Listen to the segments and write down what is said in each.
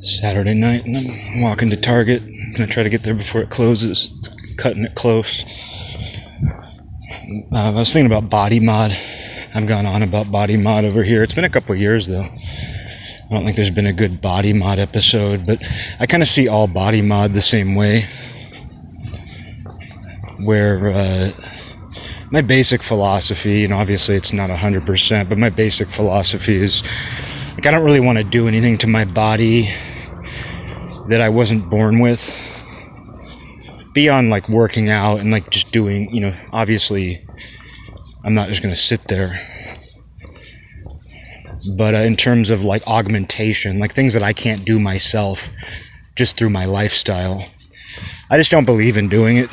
Saturday night, and I'm walking to Target. I'm gonna try to get there before it closes. It's cutting it close. Uh, I was thinking about body mod. I've gone on about body mod over here. It's been a couple years though. I don't think there's been a good body mod episode, but I kind of see all body mod the same way. Where uh, my basic philosophy, and obviously it's not 100%, but my basic philosophy is like I don't really want to do anything to my body that I wasn't born with. Beyond like working out and like just doing, you know, obviously I'm not just going to sit there. But uh, in terms of like augmentation, like things that I can't do myself just through my lifestyle, I just don't believe in doing it.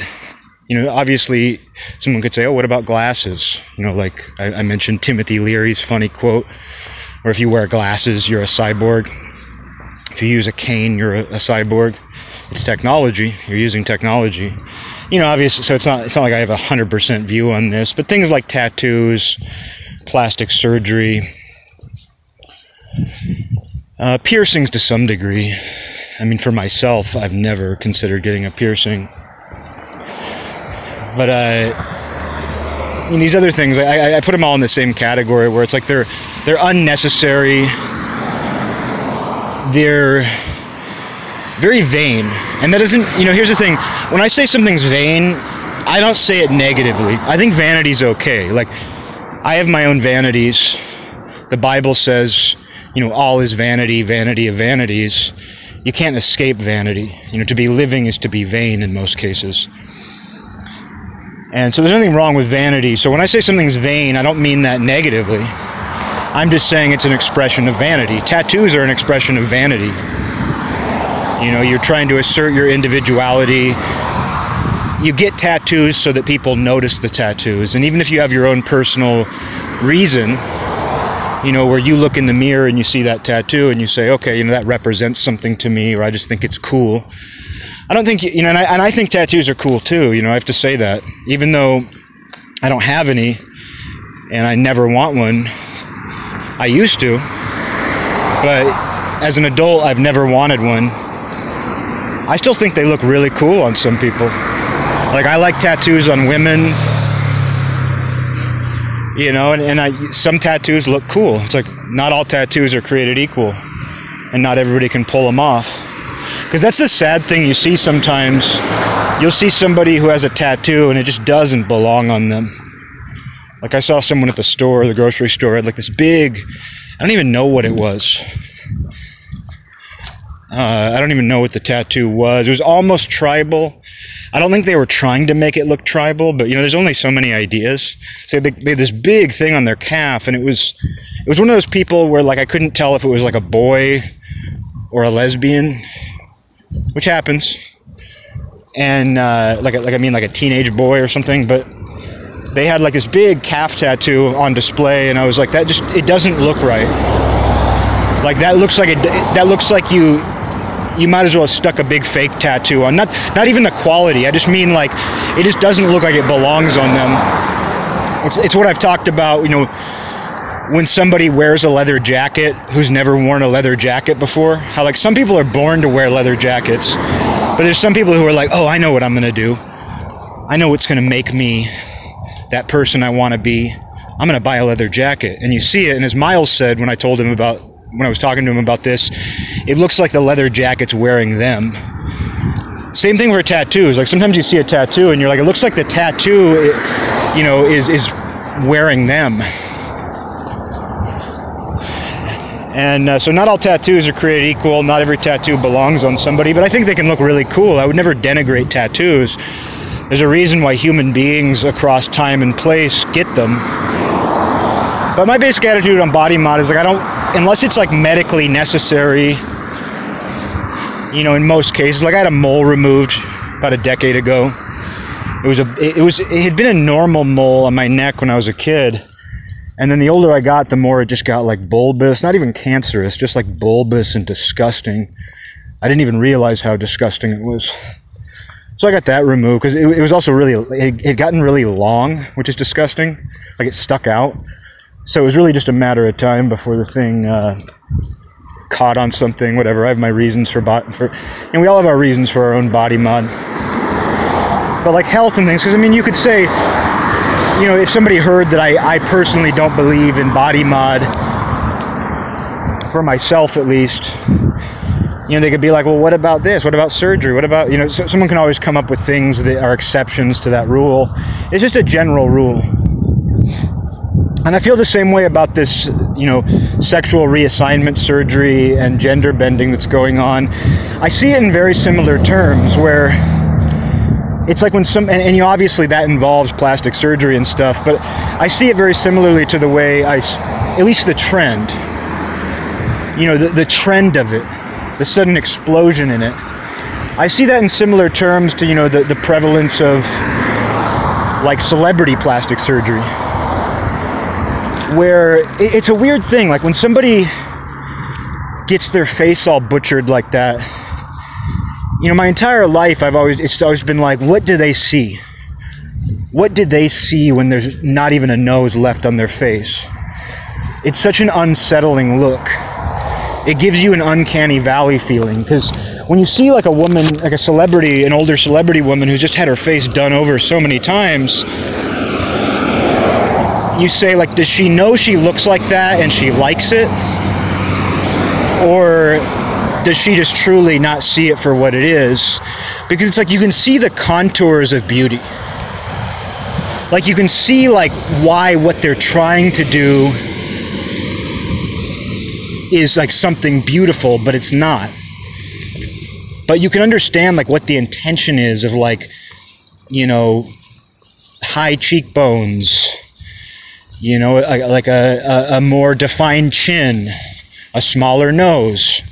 You know, obviously, someone could say, "Oh, what about glasses?" You know, like I, I mentioned Timothy Leary's funny quote, or if you wear glasses, you're a cyborg. If you use a cane, you're a, a cyborg. It's technology. You're using technology. You know, obviously, so it's not it's not like I have a hundred percent view on this, but things like tattoos, plastic surgery, uh, piercings to some degree. I mean, for myself, I've never considered getting a piercing. But uh, and these other things, I, I put them all in the same category where it's like they're they're unnecessary. They're very vain, and that doesn't. You know, here's the thing: when I say something's vain, I don't say it negatively. I think vanity's okay. Like, I have my own vanities. The Bible says, you know, all is vanity, vanity of vanities. You can't escape vanity. You know, to be living is to be vain in most cases. And so there's nothing wrong with vanity. So when I say something's vain, I don't mean that negatively. I'm just saying it's an expression of vanity. Tattoos are an expression of vanity. You know, you're trying to assert your individuality. You get tattoos so that people notice the tattoos. And even if you have your own personal reason, you know, where you look in the mirror and you see that tattoo and you say, okay, you know, that represents something to me, or I just think it's cool. I don't think you know, and I, and I think tattoos are cool too. You know, I have to say that, even though I don't have any, and I never want one. I used to, but as an adult, I've never wanted one. I still think they look really cool on some people. Like I like tattoos on women, you know, and, and I some tattoos look cool. It's like not all tattoos are created equal, and not everybody can pull them off. Because that's the sad thing you see sometimes. You'll see somebody who has a tattoo and it just doesn't belong on them. Like I saw someone at the store, the grocery store, had like this big, I don't even know what it was. Uh, I don't even know what the tattoo was. It was almost tribal. I don't think they were trying to make it look tribal, but you know, there's only so many ideas. So they, they had this big thing on their calf, and it was it was one of those people where like I couldn't tell if it was like a boy or a lesbian, which happens, and uh, like like I mean like a teenage boy or something, but they had like this big calf tattoo on display, and I was like, that just it doesn't look right. Like that looks like it. That looks like you. You might as well have stuck a big fake tattoo on. Not not even the quality. I just mean like it just doesn't look like it belongs on them. It's it's what I've talked about. You know, when somebody wears a leather jacket who's never worn a leather jacket before. How like some people are born to wear leather jackets, but there's some people who are like, oh, I know what I'm gonna do. I know what's gonna make me that person I want to be. I'm to buy a leather jacket. And you see it. And as Miles said when I told him about, when I was talking to him about this, it looks like the leather jacket's wearing them. Same thing for tattoos. Like sometimes you see a tattoo and you're like, it looks like the tattoo, you know, is, is wearing them. And uh, so, not all tattoos are created equal. Not every tattoo belongs on somebody, but I think they can look really cool. I would never denigrate tattoos. There's a reason why human beings across time and place get them. But my basic attitude on body mod is like I don't unless it's like medically necessary. You know, in most cases, like I had a mole removed about a decade ago. It was a it was it had been a normal mole on my neck when I was a kid. And then the older I got, the more it just got like bulbous, not even cancerous, just like bulbous and disgusting. I didn't even realize how disgusting it was. So I got that removed because it, it, was also really it had gotten really long, which is disgusting. Like it stuck out. So it was really just a matter of time before the thing uh, caught on something, whatever. I have my reasons for body, for, and we all have our reasons for our own body mod. But like health and things, because I mean, you could say, you know, if somebody heard that I, I personally don't believe in body mod, for myself at least, you know, they could be like, well, what about this? What about surgery? What about, you know, so someone can always come up with things that are exceptions to that rule. It's just a general rule. And I feel the same way about this, you know, sexual reassignment surgery and gender bending that's going on. I see it in very similar terms where it's like when some, and, and you obviously that involves plastic surgery and stuff, but I see it very similarly to the way I, at least the trend, you know, the, the trend of it, the sudden explosion in it. I see that in similar terms to, you know, the, the prevalence of like celebrity plastic surgery where it's a weird thing. Like when somebody gets their face all butchered like that, you know, my entire life I've always it's always been like, what do they see? What did they see when there's not even a nose left on their face? It's such an unsettling look. It gives you an uncanny valley feeling because when you see like a woman, like a celebrity, an older celebrity woman who's just had her face done over so many times, you say like does she know she looks like that and she likes it or does she just truly not see it for what it is because it's like you can see the contours of beauty like you can see like why what they're trying to do is like something beautiful but it's not but you can understand like what the intention is of like you know high cheekbones you know, like a, a, more defined chin, a smaller nose.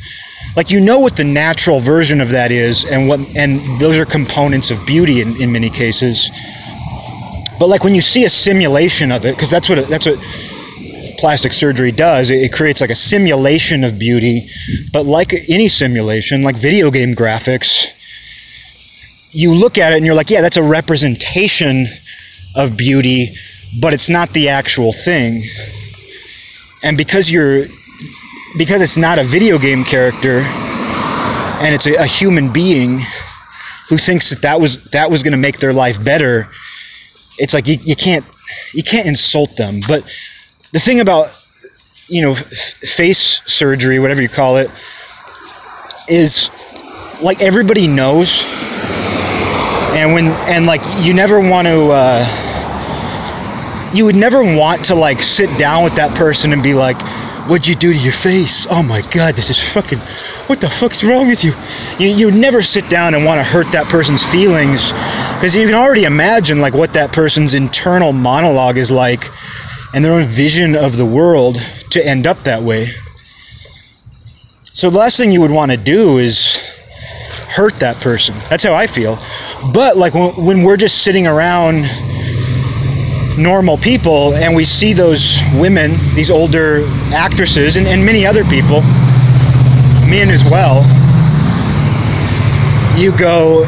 Like you know what the natural version of that is, and what and those are components of beauty in, in many cases. But like when you see a simulation of it, because that's what that's what plastic surgery does. It, it creates like a simulation of beauty. But like any simulation, like video game graphics, you look at it and you're like, yeah, that's a representation of beauty but it's not the actual thing. And because you're because it's not a video game character and it's a, a human being who thinks that that was that was going to make their life better, it's like you, you can't you can't insult them. But the thing about you know face surgery, whatever you call it, is like everybody knows, and when and like you never want to. Uh, you would never want to like sit down with that person and be like, what'd you do to your face? Oh my God, this is fucking, what the fuck's wrong with you? You, you never sit down and want to hurt that person's feelings because you can already imagine like what that person's internal monologue is like and their own vision of the world to end up that way. So the last thing you would want to do is hurt that person. That's how I feel. But like when, when we're just sitting around normal people and we see those women, these older actresses, and, and many other people, men as well, you go,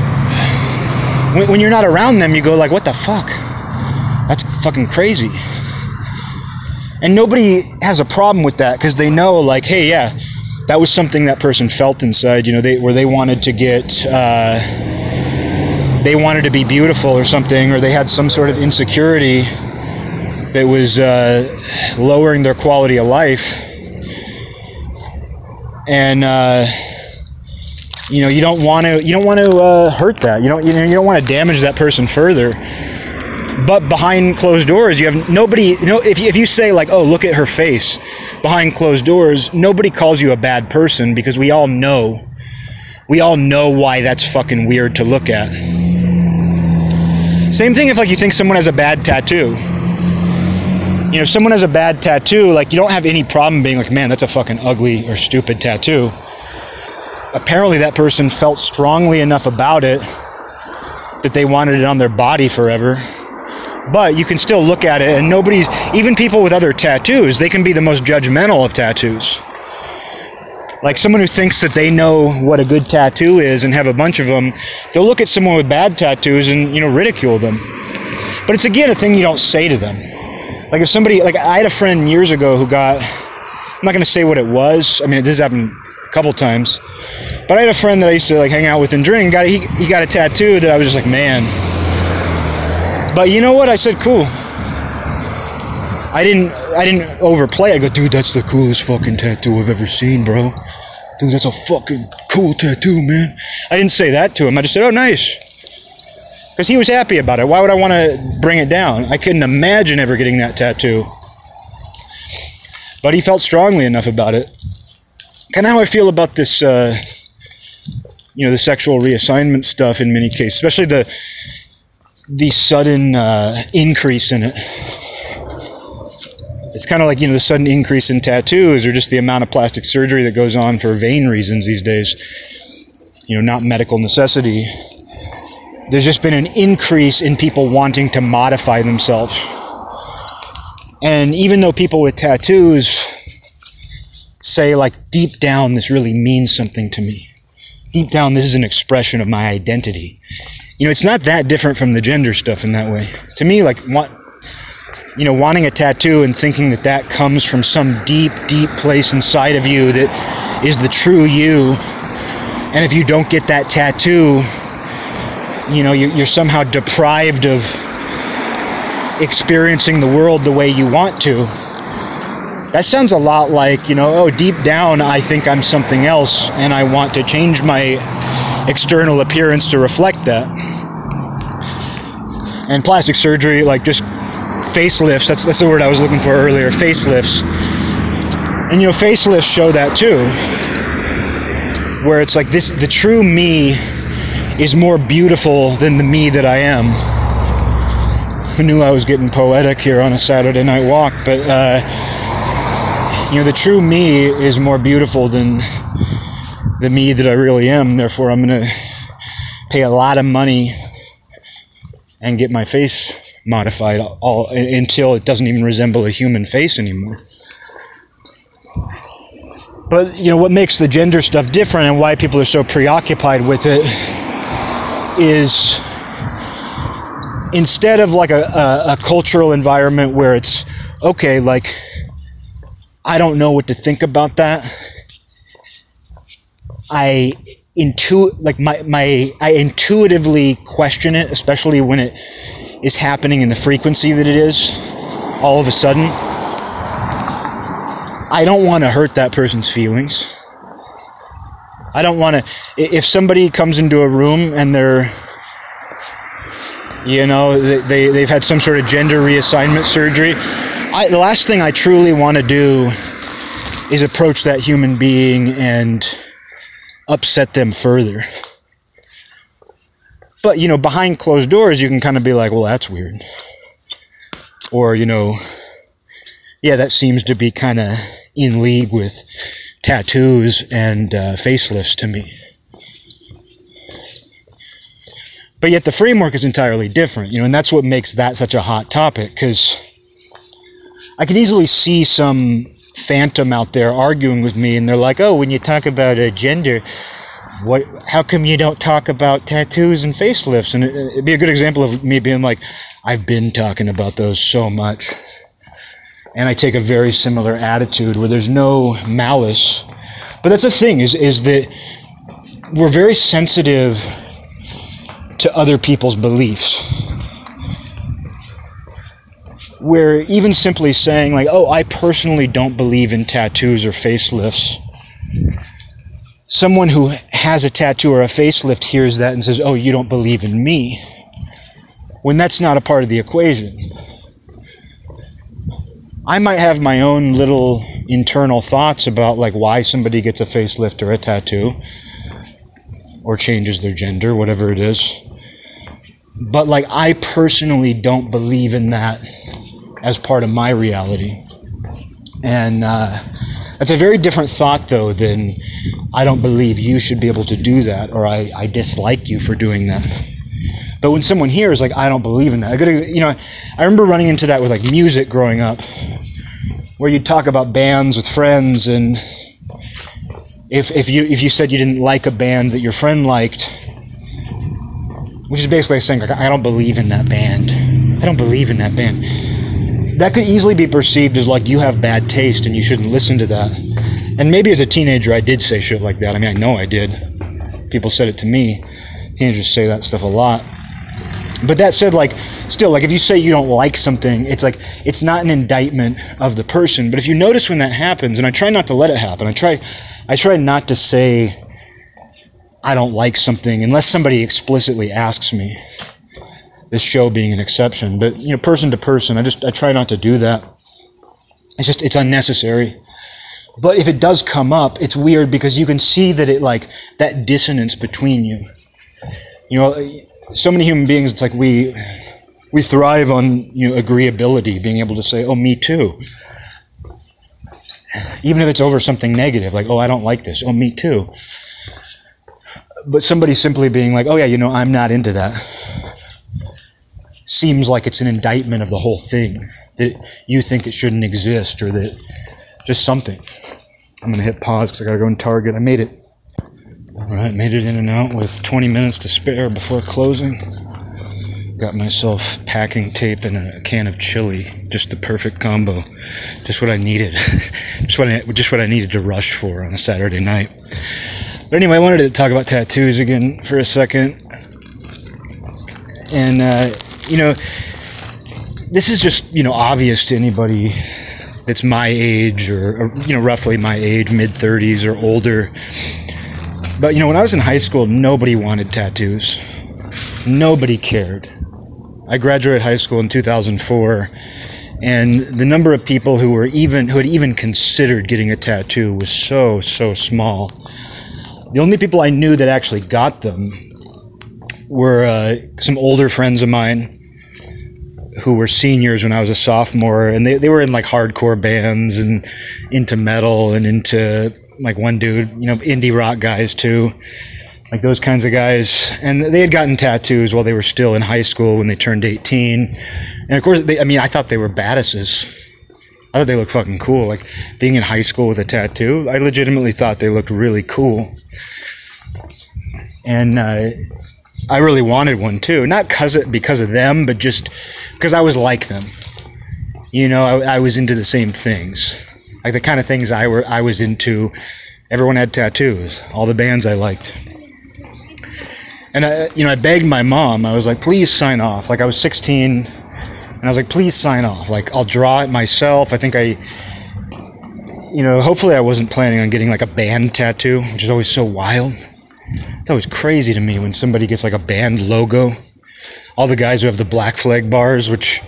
when, when you're not around them, you go like, what the fuck? That's fucking crazy. And nobody has a problem with that because they know, like, hey, yeah, that was something that person felt inside, you know, they, where they wanted to get, uh, they wanted to be beautiful or something, or they had some sort of insecurity that was uh, lowering their quality of life. And uh, you know, you don't want to you don't want to uh, hurt that. You don't you know you don't want to damage that person further. But behind closed doors, you have nobody. You know, if you, if you say like, "Oh, look at her face," behind closed doors, nobody calls you a bad person because we all know, we all know why that's fucking weird to look at. Same thing if like you think someone has a bad tattoo you know, if someone has a bad tattoo, like you don't have any problem being like, man, that's a fucking ugly or stupid tattoo. Apparently, that person felt strongly enough about it that they wanted it on their body forever. But you can still look at it, and nobody's, even people with other tattoos, they can be the most judgmental of tattoos. Like someone who thinks that they know what a good tattoo is and have a bunch of them, they'll look at someone with bad tattoos and, you know, ridicule them. But it's again a thing you don't say to them like if somebody like I had a friend years ago who got I'm not going to say what it was. I mean, this has happened a couple times. But I had a friend that I used to like hang out with and drink. Got he he got a tattoo that I was just like, man. But you know what? I said, cool. I didn't I didn't overplay. I go, dude, that's the coolest fucking tattoo I've ever seen, bro. Dude, that's a fucking cool tattoo, man. I didn't say that to him. I just said, oh, nice. Because he was happy about it. Why would I want to bring it down? I couldn't imagine ever getting that tattoo. But he felt strongly enough about it. Kind of how I feel about this, uh, you know, the sexual reassignment stuff in many cases, especially the the sudden uh, increase in it it's kind of like you know the sudden increase in tattoos or just the amount of plastic surgery that goes on for vain reasons these days. You know not medical necessity. There's just been an increase in people wanting to modify themselves. And even though people with tattoos say like deep down this really means something to me deep down this is an expression of my identity. You know it's not that different from the gender stuff in that way. To me like what you know, wanting a tattoo and thinking that that comes from some deep, deep place inside of you that is the true you. And if you don't get that tattoo, you know, you're somehow deprived of experiencing the world the way you want to. That sounds a lot like, you know, oh, deep down, I think I'm something else and I want to change my external appearance to reflect that. And plastic surgery, like, just facelifts. That's that's the word I was looking for earlier. Facelifts, and you know, facelifts show that too, where it's like this: the true me is more beautiful than the me that I am. Who knew I was getting poetic here on a Saturday night walk? But uh, you know, the true me is more beautiful than the me that I really am. Therefore, I'm gonna pay a lot of money and get my face modified all until it doesn't even resemble a human face anymore. But you know what makes the gender stuff different and why people are so preoccupied with it is instead of like a, a, a cultural environment where it's okay, like I don't know what to think about that. I intu like my my I intuitively question it, especially when it is happening in the frequency that it is all of a sudden, I don't want to hurt that person's feelings. I don't want to. If somebody comes into a room and they're, you know, they, they, have had some sort of gender reassignment surgery, I, the last thing I truly want to do is approach that human being and upset them further. But, you know, behind closed doors, you can kind of be like, well, that's weird. Or, you know, yeah, that seems to be kind of in league with tattoos and uh, facelifts to me. But yet the framework is entirely different, you know, and that's what makes that such a hot topic because I could easily see some phantom out there arguing with me, and they're like, "Oh, when you talk about a gender, what how come you don't talk about tattoos and facelifts? And it, would be a good example of me being like i've been talking about those so much. And i take a very similar attitude where there's no malice. But that's the thing is is that we're very sensitive to other people's beliefs. Where even simply saying like oh i personally don't believe in tattoos or facelifts someone who has a tattoo or a facelift hears that and says, Oh, you don't believe in me. When that's not a part of the equation. I might have my own little internal thoughts about like why somebody gets a facelift or a tattoo or changes their gender, whatever it is. But like I personally don't believe in that as part of my reality. And uh, that's a very different thought, though, than I don't believe you should be able to do that, or I, I dislike you for doing that. But when someone hears, like, I don't believe in that, I gotta, you know, I remember running into that with like music growing up, where you'd talk about bands with friends, and if, if you if you said you didn't like a band that your friend liked, which is basically saying like, I don't believe in that band. I don't believe in that band that could easily be perceived as like you have bad taste and you shouldn't listen to that. And maybe as a teenager, I did say shit like that. I mean, I know I did. People said it to me. Teenagers say that stuff a lot. But that said, like, still, like, if you say you don't like something, it's like, it's not an indictment of the person. But if you notice when that happens, and I try not to let it happen, I try, I try not to say I don't like something unless somebody explicitly asks me. This show being an exception, but you know, person to person, I just I try not to do that. It's just it's unnecessary. But if it does come up, it's weird because you can see that it like that dissonance between you. You know, so many human beings, it's like we we thrive on you know agreeability, being able to say, "Oh, me too." Even if it's over something negative, like, "Oh, I don't like this." "Oh, me too." But somebody simply being like, "Oh yeah, you know, I'm not into that," seems like it's an indictment of the whole thing that you think it shouldn't exist or that just something. I'm gonna hit pause because I gotta go and Target. I made it. All right, made it in and out with 20 minutes to spare before closing. Got myself packing tape and a can of chili. Just the perfect combo. Just what I needed. just what I just what I needed to rush for on a Saturday night. But anyway, I wanted to talk about tattoos again for a second. And uh, you know, this is just you know obvious to anybody that's my age or, or you know roughly my age, mid 30s or older. But you know, when I was in high school, nobody wanted tattoos. Nobody cared. I graduated high school in 2004, and the number of people who were even who had even considered getting a tattoo was so so small. The only people I knew that actually got them were uh, some older friends of mine who were seniors when I was a sophomore, and they, they were in like hardcore bands and into metal and into like one dude, you know, indie rock guys too, like those kinds of guys. And they had gotten tattoos while they were still in high school when they turned 18. And of course, they, I mean, I thought they were badasses. I thought they looked fucking cool. Like being in high school with a tattoo, I legitimately thought they looked really cool. And uh, I really wanted one too, not cause it, because of them, but just because I was like them. You know, I, I was into the same things, like the kind of things I were I was into. Everyone had tattoos. All the bands I liked. And I, you know, I begged my mom. I was like, "Please sign off." Like I was 16, and I was like, "Please sign off." Like I'll draw it myself. I think I, you know, hopefully I wasn't planning on getting like a band tattoo, which is always so wild. It's always crazy to me when somebody gets like a band logo. All the guys who have the Black Flag bars, which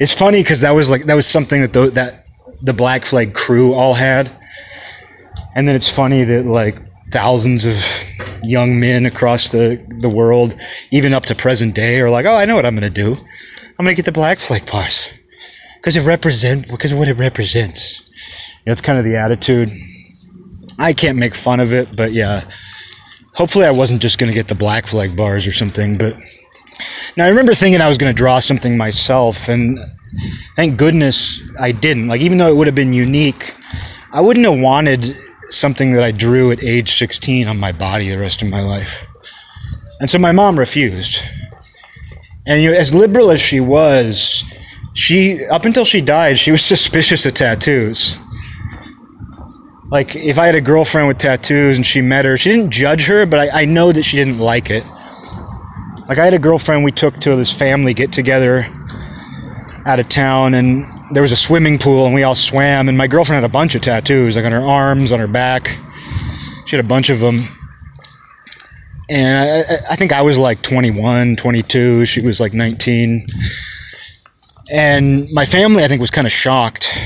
is funny because that was like that was something that the, that the Black Flag crew all had. And then it's funny that like thousands of young men across the, the world, even up to present day, are like, "Oh, I know what I'm going to do. I'm going to get the Black Flag bars because it represent because of what it represents." You know, kind of the attitude. I can't make fun of it, but yeah, hopefully I wasn't just going to get the black flag bars or something. But now I remember thinking I was going to draw something myself, and thank goodness I didn't. Like, even though it would have been unique, I wouldn't have wanted something that I drew at age 16 on my body the rest of my life. And so my mom refused. And you know, as liberal as she was, she up until she died, she was suspicious of tattoos like if I had a girlfriend with tattoos and she met her, she didn't judge her, but I, I know that she didn't like it. Like I had a girlfriend we took to this family get together out of town and there was a swimming pool and we all swam and my girlfriend had a bunch of tattoos like on her arms on her back. She had a bunch of them. And I, I, think i was like 21 22 she was like 19 and my family i think was kind of shocked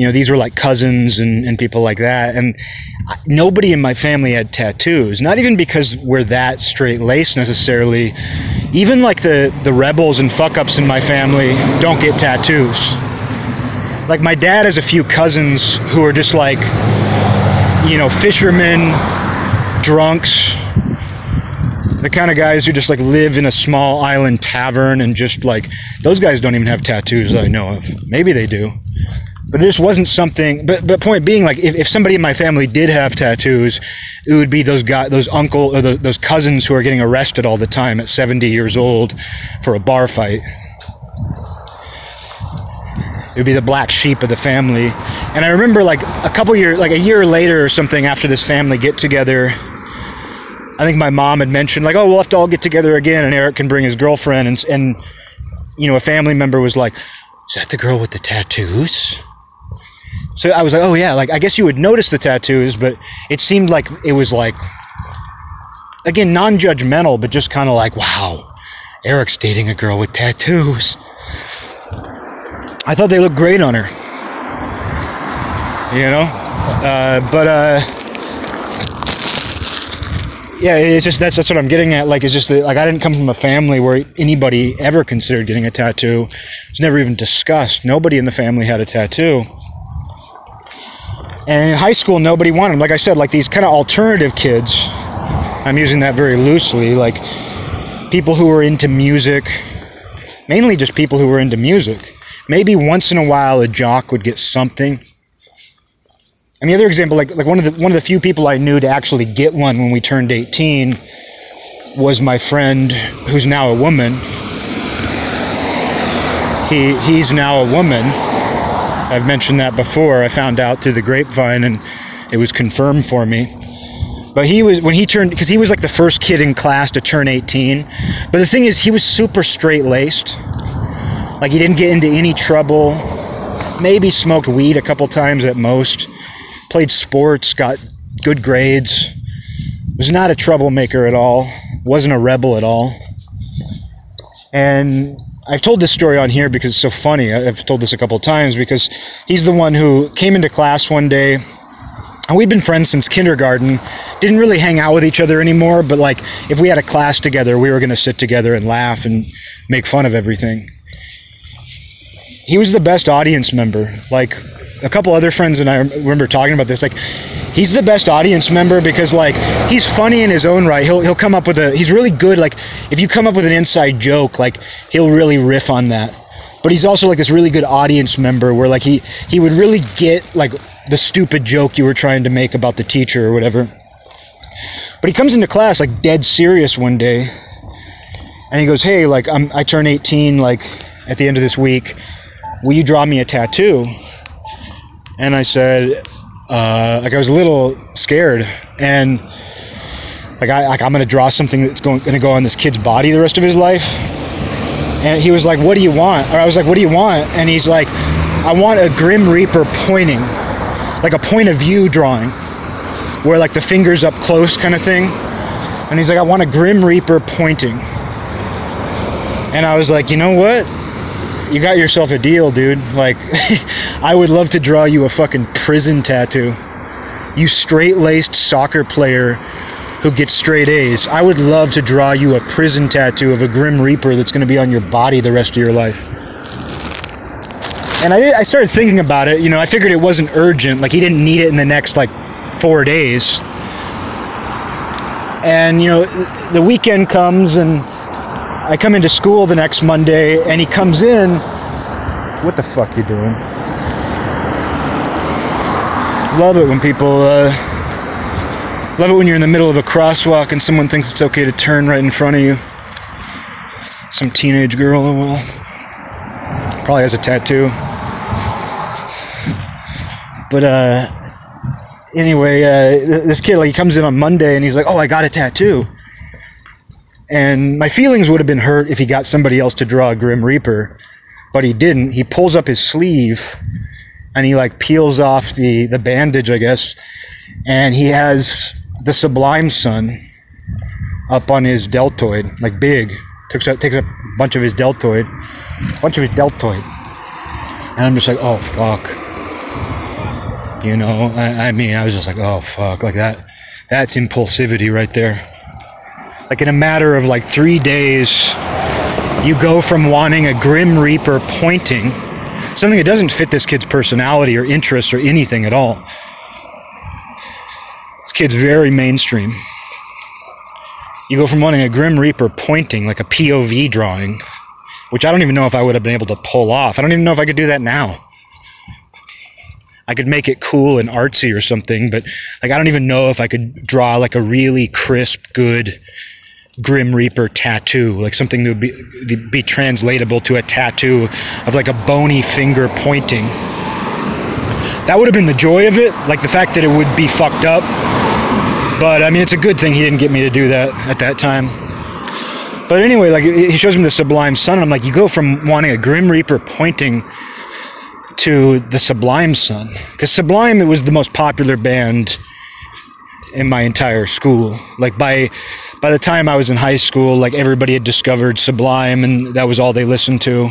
you know, these were like cousins and, and people like that. And nobody in my family had tattoos, not even because we're that straight laced necessarily. Even like the, the rebels and fuck ups in my family don't get tattoos. Like my dad has a few cousins who are just like, you know, fishermen, drunks, the kind of guys who just like live in a small island tavern and just like those guys don't even have tattoos that I know of. Maybe they do but it just wasn't something but but point being like if, if somebody in my family did have tattoos it would be those guys those uncle or the, those cousins who are getting arrested all the time at 70 years old for a bar fight it would be the black sheep of the family. And I remember like a couple years, like a year later or something after this family get together, I think my mom had mentioned like, oh, we'll have to all get together again, and Eric can bring his girlfriend, and and you know a family member was like, is that the girl with the tattoos? So I was like, oh yeah, like I guess you would notice the tattoos, but it seemed like it was like again non-judgmental, but just kind of like, wow, Eric's dating a girl with tattoos. I thought they looked great on her. You know? Uh, but, uh, yeah, it's just that's that's what I'm getting at. Like, it's just that like I didn't come from a family where anybody ever considered getting a tattoo. It's never even discussed. Nobody in the family had a tattoo. And in high school, nobody wanted them. Like I said, like these kind of alternative kids. I'm using that very loosely. Like people who were into music, mainly just people who were into music. Maybe once in a while a jock would get something. And the other example, like like one of the one of the few people I knew to actually get one when we turned 18 was my friend who's now a woman. He he's now a woman. I've mentioned that before. I found out through the grapevine and it was confirmed for me. But he was when he turned because he was like the first kid in class to turn 18. But the thing is, he was super straight laced. Like he didn't get into any trouble. Maybe smoked weed a couple times at most. Played sports, got good grades. Was not a troublemaker at all. Wasn't a rebel at all. And I've told this story on here because it's so funny. I've told this a couple times because he's the one who came into class one day. And we'd been friends since kindergarten. Didn't really hang out with each other anymore but like if we had a class together we were going to sit together and laugh and make fun of everything. He was the best audience member. Like a couple other friends and i remember talking about this like he's the best audience member because like he's funny in his own right. He'll, he'll come up with a he's really good like if you come up with an inside joke like he'll really riff on that. But he's also like this really good audience member where like he he would really get like the stupid joke you were trying to make about the teacher or whatever. But he comes into class like dead serious one day. And he goes hey like I'm, i turn 18 like at the end of this week. Will you draw me a tattoo and i said uh, like i was a little scared and like, I, like i'm gonna draw something that's going, gonna go on this kid's body the rest of his life and he was like, What do you want? Or I was like, What do you want? And he's like, I want a Grim Reaper pointing, like a point of view drawing, where like the fingers up close kind of thing. And he's like, I want a Grim Reaper pointing. And I was like, You know what? You got yourself a deal, dude. Like, I would love to draw you a fucking prison tattoo. You straight laced soccer player who gets straight A's. I would love to draw you a prison tattoo of a Grim Reaper that's going to be on your body the rest of your life. And I, I started thinking about it. You know, I figured it wasn't urgent. Like, he didn't need it in the next, like, four days. And, you know, the weekend comes and I come into school the next Monday and he comes in. What the fuck you doing? Love it when people uh, Love it when you're in the middle of a crosswalk and someone thinks it's okay to turn right in front of you. Some teenage girl, well, probably has a tattoo. But uh, anyway, uh, this kid like he comes in on Monday and he's like, "Oh, I got a tattoo." And my feelings would have been hurt if he got somebody else to draw a Grim Reaper, but he didn't. He pulls up his sleeve and he like peels off the the bandage, I guess, and he has the Sublime Sun up on his deltoid, like big. Takes up, takes a bunch of his deltoid, a bunch of his deltoid. And I'm just like, oh fuck. You know, I, I mean, I was just like, oh fuck, like that. That's impulsivity right there. Like in a matter of like three days, you go from wanting a Grim Reaper pointing, something that doesn't fit this kid's personality or interests or anything at all this kid's very mainstream. You go from wanting a Grim Reaper pointing, like a POV drawing, which I don't even know if I would have been able to pull off. I don't even know if I could do that now. I could make it cool and artsy or something, but like I don't even know if I could draw like a really crisp, good Grim Reaper tattoo, like something that would be be translatable to a tattoo of like a bony finger pointing. That would have been the joy of it, like the fact that it would be fucked up. But I mean, it's a good thing he didn't get me to do that at that time. But anyway, like he shows me the Sublime Sun, and I'm like, you go from wanting a Grim Reaper pointing to the Sublime Sun, because Sublime it was the most popular band in my entire school. Like by by the time I was in high school, like everybody had discovered Sublime, and that was all they listened to.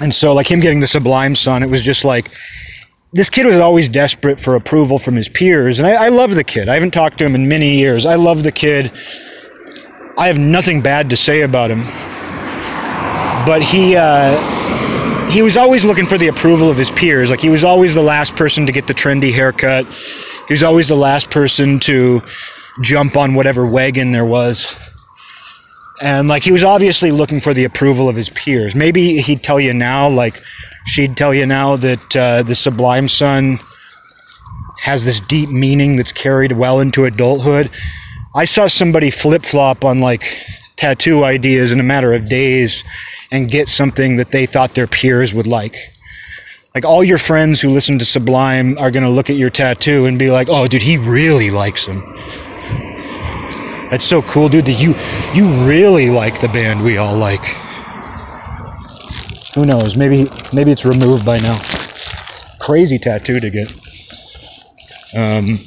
And so, like him getting the Sublime Sun, it was just like this kid was always desperate for approval from his peers, and I, I love the kid. I haven't talked to him in many years. I love the kid. I have nothing bad to say about him, but he. Uh, he was always looking for the approval of his peers. Like he was always the last person to get the trendy haircut. He was always the last person to jump on whatever wagon there was. And like he was obviously looking for the approval of his peers. Maybe he'd tell you now, like she'd tell you now that uh, the Sublime Sun has this deep meaning that's carried well into adulthood. I saw somebody flip flop on like tattoo ideas in a matter of days and get something that they thought their peers would like. Like all your friends who listen to Sublime are going to look at your tattoo and be like, "Oh, dude, he really likes him." That's so cool, dude. That you you really like the band we all like. Who knows? Maybe maybe it's removed by now. Crazy tattoo to get. Um,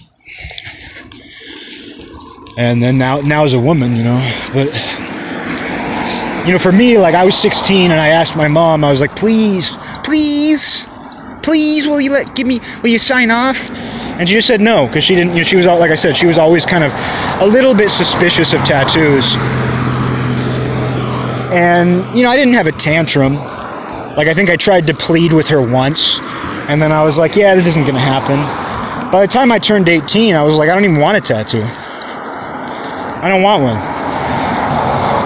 and then now now as a woman, you know, but you know, for me, like I was 16 and I asked my mom, I was like, please, please, please, will you let give me, will you sign off? And she just said no because she didn't. You know, she was all like I said, she was always kind of a little bit suspicious of tattoos. And you know, I didn't have a tantrum. Like I think I tried to plead with her once, and then I was like, yeah, this isn't gonna happen. By the time I turned 18, I was like, I don't even want a tattoo. I don't want one.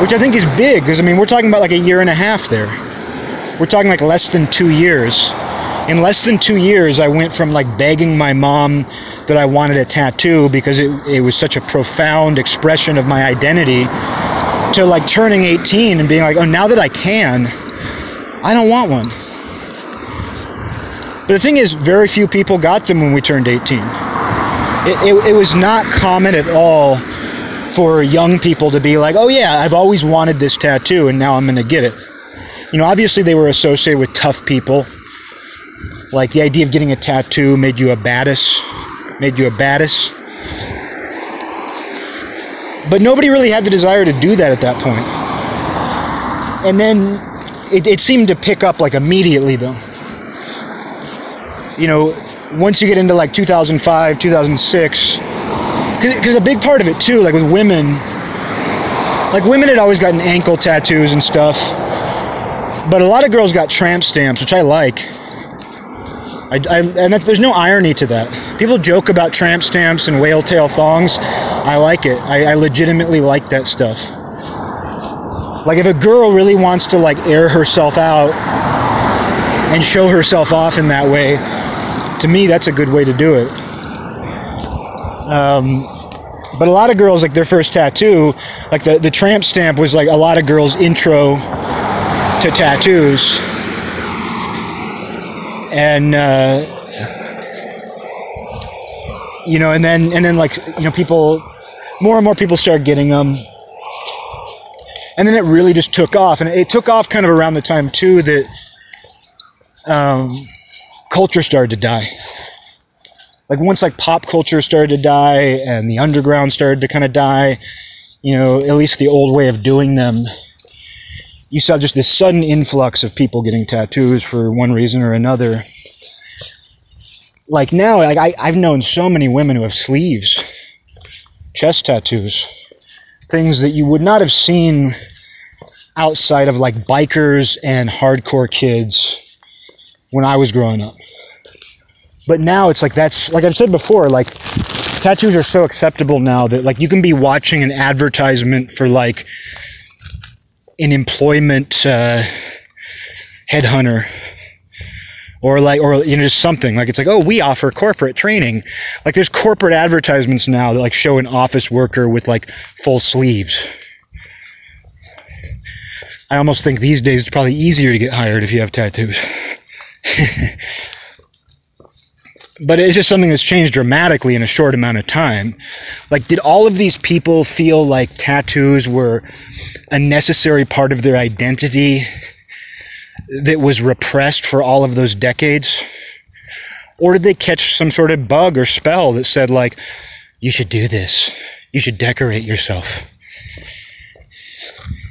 Which I think is big because I mean, we're talking about like a year and a half there. We're talking like less than two years. In less than two years, I went from like begging my mom that I wanted a tattoo because it, it was such a profound expression of my identity to like turning 18 and being like, oh, now that I can, I don't want one. But the thing is, very few people got them when we turned 18. It, it, it was not common at all for young people to be like, oh yeah, I've always wanted this tattoo and now I'm going to get it. You know, obviously they were associated with tough people. Like the idea of getting a tattoo made you a badass, made you a badass. But nobody really had the desire to do that at that point. And then it, it seemed to pick up like immediately though. You know, once you get into like 2005, 2006, because a big part of it too, like with women, like women had always gotten ankle tattoos and stuff, but a lot of girls got tramp stamps, which I like. I, I, and that, there's no irony to that. People joke about tramp stamps and whale tail thongs. I like it. I, I legitimately like that stuff. Like if a girl really wants to like air herself out and show herself off in that way, to me that's a good way to do it. Um, but a lot of girls like their first tattoo, like the the tramp stamp was like a lot of girls' intro to tattoos, and uh, you know, and then and then like you know people, more and more people started getting them. And then it really just took off, and it took off kind of around the time too that um, culture started to die like once like pop culture started to die and the underground started to kind of die, you know, at least the old way of doing them, you saw just this sudden influx of people getting tattoos for one reason or another. Like now, like I, I've known so many women who have sleeves, chest tattoos, things that you would not have seen outside of like bikers and hardcore kids when I was growing up. But now it's like that's like I've said before, like tattoos are so acceptable now that like you can be watching an advertisement for like an employment uh, headhunter or like or you know just something. Like it's like oh we offer corporate training. Like there's corporate advertisements now that like show an office worker with like full sleeves. I almost think these days it's probably easier to get hired if you have tattoos but it's just something that's changed dramatically in a short amount of time. Like, did all of these people feel like tattoos were a necessary part of their identity that was repressed for all of those decades? Or did they catch some sort of bug or spell that said, like, you should do this, you should decorate yourself,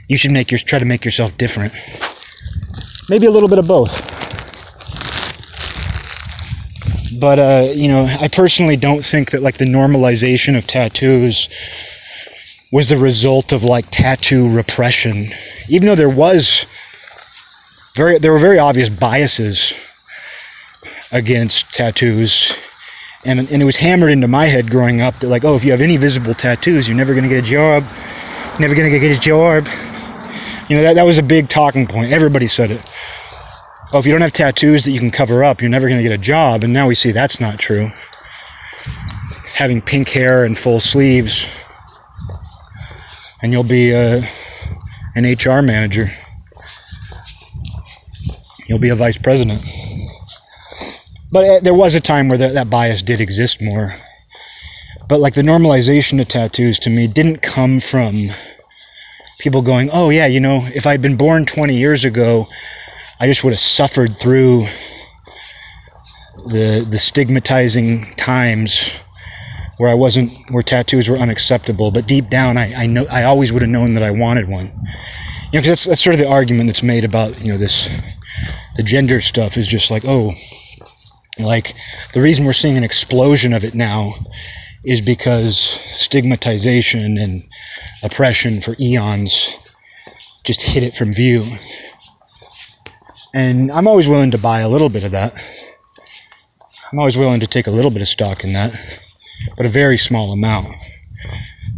you should make your, try to make yourself different? Maybe a little bit of both but uh, you know, I personally don't think that like the normalization of tattoos was the result of like tattoo repression, even though there was very there were very obvious biases against tattoos. And, and it was hammered into my head growing up that like oh if you have any visible tattoos you're never going to get a job. Never going to get a job. You know that, that was a big talking point. Everybody said it oh, if you don't have tattoos that you can cover up, you're never going to get a job. And now we see that's not true. Having pink hair and full sleeves, and you'll be uh, an HR manager. You'll be a vice president. But uh, there was a time where that, that bias did exist more. But like the normalization of tattoos to me didn't come from people going, oh, yeah, you know, if I'd been born 20 years ago, I just would have suffered through the the stigmatizing times where I wasn't where tattoos were unacceptable. But deep down, I, I know I always would have known that I wanted one. You know, because that's that's sort of the argument that's made about you know this the gender stuff is just like oh, like the reason we're seeing an explosion of it now is because stigmatization and oppression for eons just hid it from view and I'm always willing to buy a little bit of that. I'm always willing to take a little bit of stock in that, but a very small amount.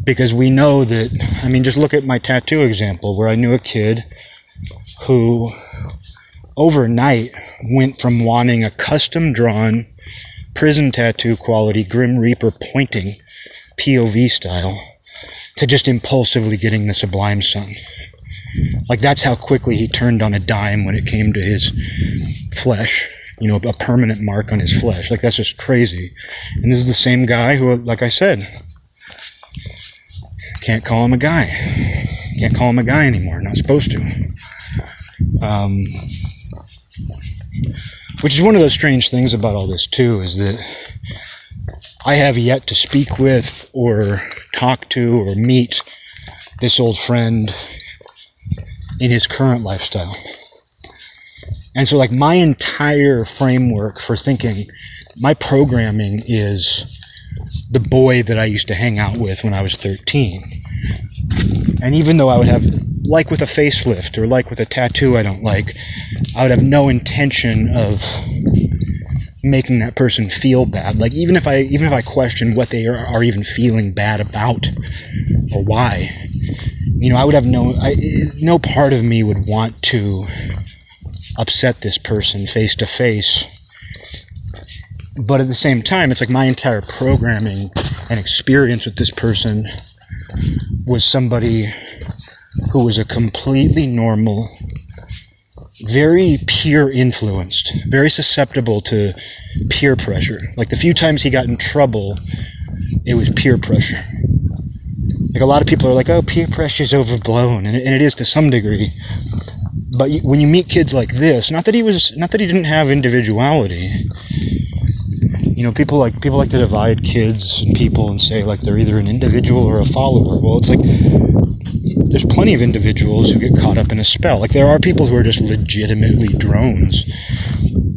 Because we know that, I mean, just look at my tattoo example where I knew a kid who overnight went from wanting a custom drawn prison tattoo quality Grim Reaper pointing POV style to just impulsively getting the Sublime Sun. Like that's how quickly he turned on a dime when it came to his flesh. You know, a permanent mark on his flesh. Like that's just crazy. And this is the same guy who, like I said, can't call him a guy. Can't call him a guy anymore. Not supposed to. Um, which is one of those strange things about all this too, is that I have yet to speak with or talk to or meet this old friend in his current lifestyle. And so, like, my entire framework for thinking, my programming is the boy that I used to hang out with when I was 13. And even though I would have, like with a facelift or like with a tattoo I don't like, I would have no intention of making that person feel bad. Like even if I even if I question what they are, are even feeling bad about or why, you know, I would have no I, no part of me would want to upset this person face to face. But at the same time, it's like my entire programming and experience with this person was somebody who was a completely normal very peer influenced, very susceptible to peer pressure. Like the few times he got in trouble, it was peer pressure. Like a lot of people are like, oh, peer pressure is overblown, and it is to some degree. But when you meet kids like this, not that he was, not that he didn't have individuality. You know, people like people like to divide kids and people and say like they're either an individual or a follower. Well, it's like there's plenty of individuals who get caught up in a spell. Like there are people who are just legitimately drones.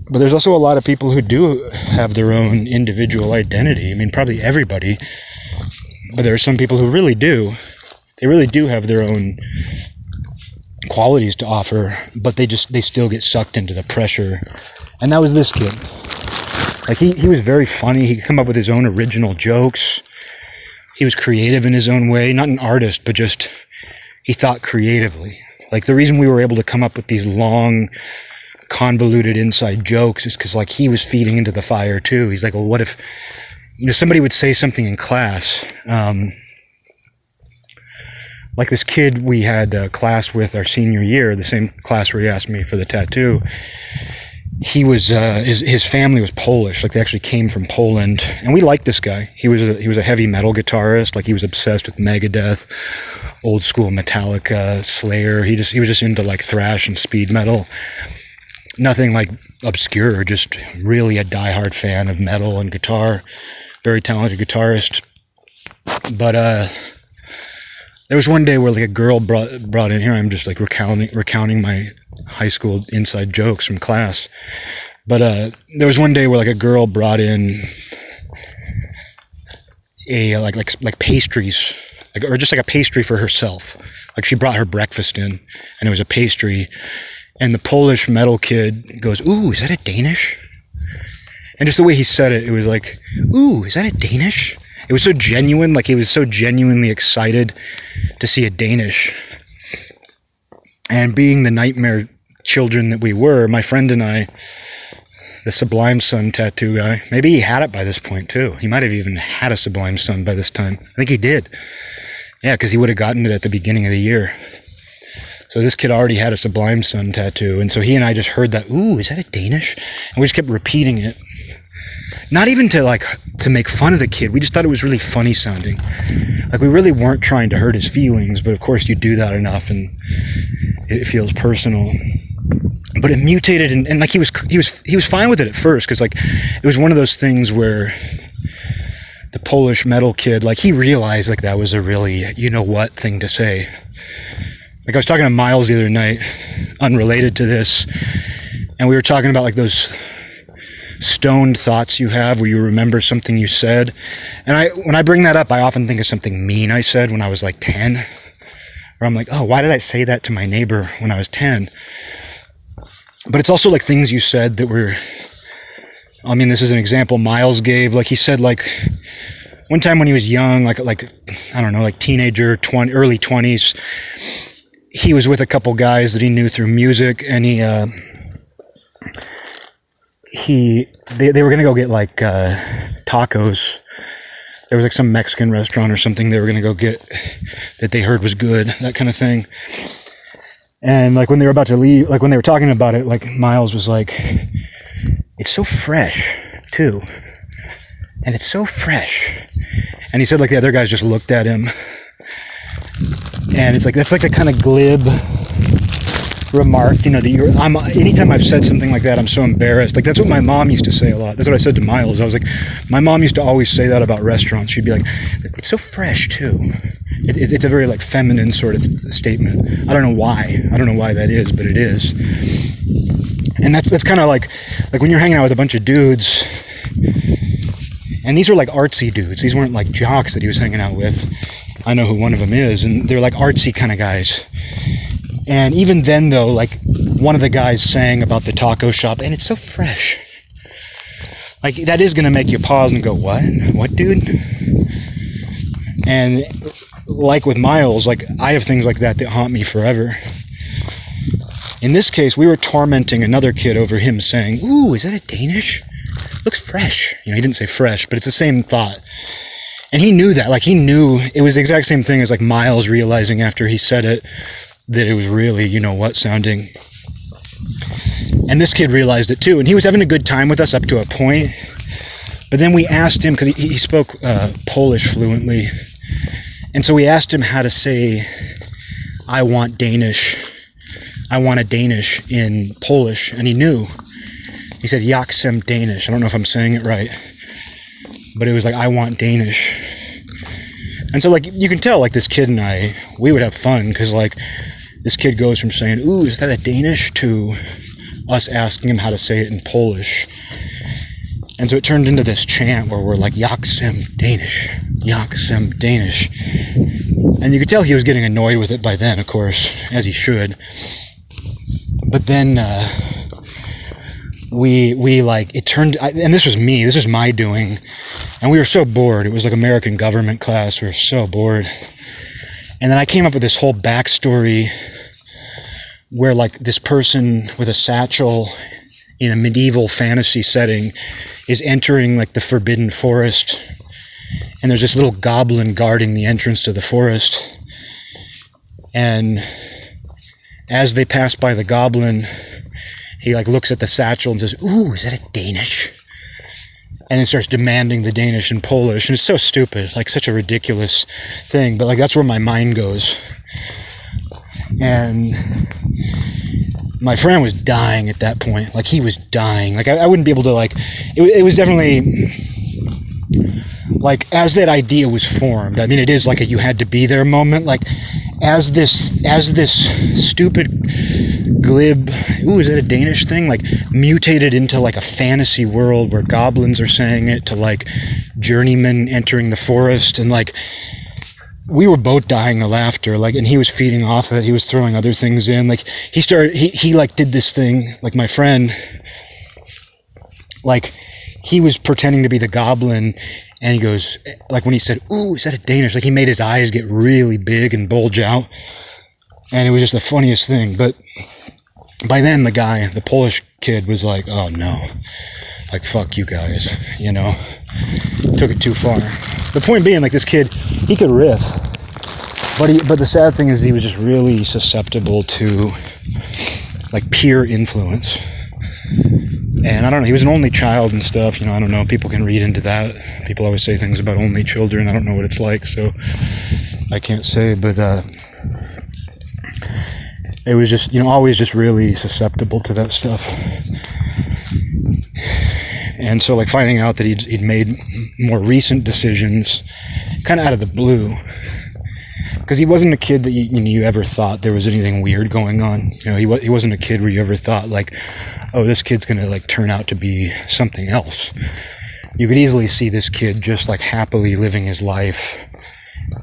But there's also a lot of people who do have their own individual identity. I mean, probably everybody. But there are some people who really do. They really do have their own qualities to offer, but they just they still get sucked into the pressure. And that was this kid. Like he, he was very funny. He could come up with his own original jokes. He was creative in his own way, not an artist, but just he thought creatively. Like the reason we were able to come up with these long convoluted inside jokes is because like he was feeding into the fire too. He's like, well, what if you know somebody would say something in class? Um, like this kid we had a class with our senior year, the same class where he asked me for the tattoo. He was uh, his his family was Polish, like they actually came from Poland, and we liked this guy. He was a, he was a heavy metal guitarist, like he was obsessed with Megadeth, old school Metallica, Slayer. He just he was just into like thrash and speed metal. Nothing like obscure, just really a diehard fan of metal and guitar. Very talented guitarist. But uh there was one day where like a girl brought brought in here. I'm just like recounting recounting my high school inside jokes from class. But uh, there was one day where like a girl brought in a like like like pastries, like or just like a pastry for herself. Like she brought her breakfast in, and it was a pastry. And the Polish metal kid goes, "Ooh, is that a Danish?" And just the way he said it, it was like, "Ooh, is that a Danish?" It was so genuine, like he was so genuinely excited to see a Danish. And being the nightmare children that we were, my friend and I, the Sublime Sun tattoo guy, maybe he had it by this point too. He might have even had a Sublime Sun by this time. I think he did. Yeah, because he would have gotten it at the beginning of the year. So this kid already had a Sublime Sun tattoo, and so he and I just heard that. Ooh, is that a Danish? And we just kept repeating it not even to like to make fun of the kid. We just thought it was really funny sounding. Like we really weren't trying to hurt his feelings but of course you do that enough and it feels personal. But it mutated and, and like he was he was he was fine with it at first because like it was one of those things where the polish metal kid like he realized like that was a really you know what thing to say. Like i was talking to miles the other night unrelated to this and we were talking about like those stoned thoughts you have where you remember something you said. And I when I bring that up, I often think of something mean I said when I was like 10. Where I'm like, "Oh, why did I say that to my neighbor when I was 10?" But it's also like things you said that were I mean, this is an example Miles gave. Like he said like one time when he was young, like like I don't know, like teenager, 20 early 20s, he was with a couple guys that he knew through music and he uh he they, they were gonna go get like uh, tacos. There was like some mexican restaurant or something they were gonna go get that they heard was good that kind of thing. And like when they were about to leave like when they were talking about it like miles was like it's so fresh too. And it's so fresh. And he said like the other guys just looked at him. And it's like that's like the kind of glib remark, you know, that you're, I'm, anytime I've said something like that, I'm so embarrassed. Like, that's what my mom used to say a lot. That's what I said to Miles. I was like, my mom used to always say that about restaurants. She'd be like, it's so fresh, too. It, it, it's a very, like, feminine sort of statement. I don't know why. I don't know why that is, but it is. And that's, that's kind of like, like when you're hanging out with a bunch of dudes, and these are like artsy dudes. These weren't like jocks that he was hanging out with. I know who one of them is, and they're like artsy kind of guys. And even then, though, like one of the guys saying about the taco shop, and it's so fresh. Like that is gonna make you pause and go, "What? What, dude?" And like with Miles, like I have things like that that haunt me forever. In this case, we were tormenting another kid over him saying, "Ooh, is that a Danish? Looks fresh." You know, he didn't say fresh, but it's the same thought. And he knew that. Like he knew it was the exact same thing as like Miles realizing after he said it that it was really, you know what, sounding. And this kid realized it too. And he was having a good time with us up to a point. But then we asked him, because he, he, spoke uh, Polish fluently. And so we asked him how to say, I want Danish. I want a Danish in Polish. And he knew. He said, Yaksem Danish. I don't know if I'm saying it right. But it was like, I want Danish. And so, like, you can tell, like, this kid and I, we would have fun because, like, this kid goes from saying, Ooh, is that a Danish? to us asking him how to say it in Polish. And so it turned into this chant where we're like, Yaksem Danish, Yaksem Danish. And you could tell he was getting annoyed with it by then, of course, as he should. But then uh, we we like it turned, and this was me. This was my doing, and we were so bored. It was like American government class. We were so bored. And then I came up with this whole backstory where like this person with a satchel in a medieval fantasy setting is entering like the forbidden forest. And there's this little goblin guarding the entrance to the forest. And as they pass by the goblin he like looks at the satchel and says ooh is that a danish and then starts demanding the danish and polish and it's so stupid like such a ridiculous thing but like that's where my mind goes and my friend was dying at that point. Like he was dying. Like I, I wouldn't be able to like. It, it, was definitely like as that idea was formed. I mean, it is like a you had to be there moment. Like as this as this stupid glib. Ooh, is that a Danish thing? Like mutated into like a fantasy world where goblins are saying it to like journeymen entering the forest. And like we were both dying of laughter like and he was feeding off it. He was throwing other things in. Like he started he, he like did this thing like my friend like he was pretending to be the goblin. And he goes like when he said ooh is that a danish? Like he made his eyes get really big and bulge out and it was just the funniest thing but by then the guy the polish kid was like oh no like fuck you guys you know took it too far the point being, like this kid, he could riff, but he, but the sad thing is he was just really susceptible to like peer influence. And I don't know, he was an only child and stuff, you know, I don't know, people can read into that. People always say things about only children. I don't know what it's like, so I can't say, but uh, it was just, you know, always just really susceptible to that stuff. And so like finding out that he'd, he'd made more recent decisions kind of out of the blue. Because he wasn't a kid that you, you, know, you ever thought there was anything weird going on. You know he, he wasn't a kid where you ever thought like oh this kid's gonna like turn out to be something else. You could easily see this kid just like happily living his life.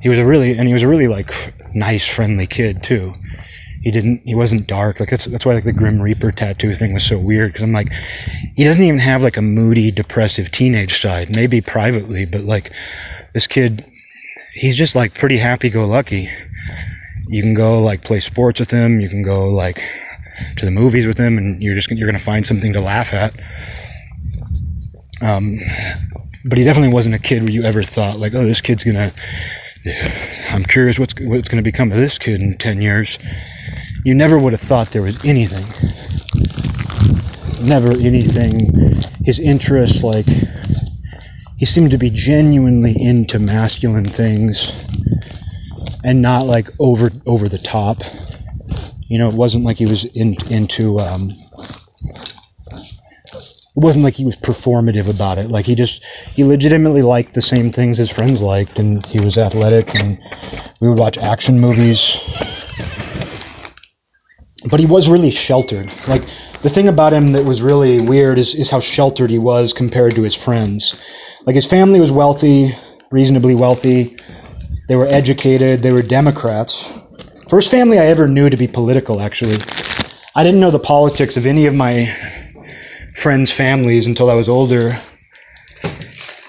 He was a really and he was a really like nice friendly kid too. He didn't he wasn't dark. Like that's that's why like the grim reaper tattoo thing was so weird because i'm like he doesn't even have like a moody depressive teenage side. Maybe privately but like this kid he's just like pretty happy go lucky you can go like play sports with him. You can go like to the movies with him and you're just you're gonna find something to laugh at. Um but he definitely wasn't a kid where you ever thought like oh this kid's gonna I'm curious what's what's going to become of this kid in 10 years you never would have thought there was anything. Never anything. His interests, like, he seemed to be genuinely into masculine things and not like over over the top. You know, it wasn't like he was in, into. Um, it wasn't like he was performative about it. Like he just he legitimately liked the same things his friends liked, and he was athletic, and we would watch action movies but he was really sheltered. Like the thing about him that was really weird is, is how sheltered he was compared to his friends. Like his family was wealthy, reasonably wealthy. They were educated. They were Democrats. First family I ever knew to be political, actually. I didn't know the politics of any of my friends' families until I was older.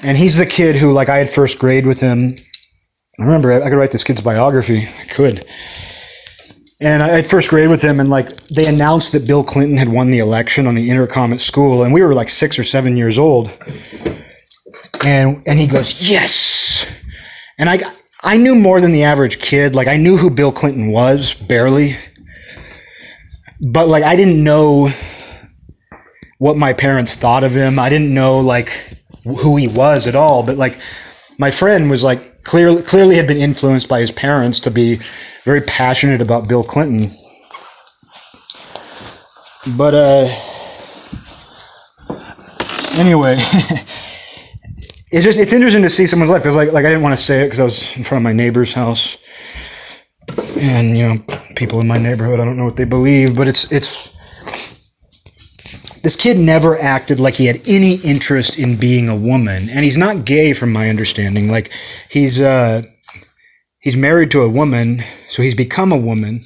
And he's the kid who, like, I had first grade with him. I remember I could write this kid's biography. I could and I had first grade with him, and like they announced that Bill Clinton had won the election on the intercom at school, and we were like six or seven years old. And and he goes, "Yes!" And I I knew more than the average kid. Like I knew who Bill Clinton was, barely, but like I didn't know what my parents thought of him. I didn't know like who he was at all. But like my friend was like clearly clearly had been influenced by his parents to be very passionate about Bill Clinton. But uh, anyway, it's just it's interesting to see someone's life because like like I didn't want to say it because I was in front of my neighbor's house, and you know people in my neighborhood I don't know what they believe, but it's it's this kid never acted like he had any interest in being a woman and he's not gay from my understanding like he's uh he's married to a woman, so he's become a woman,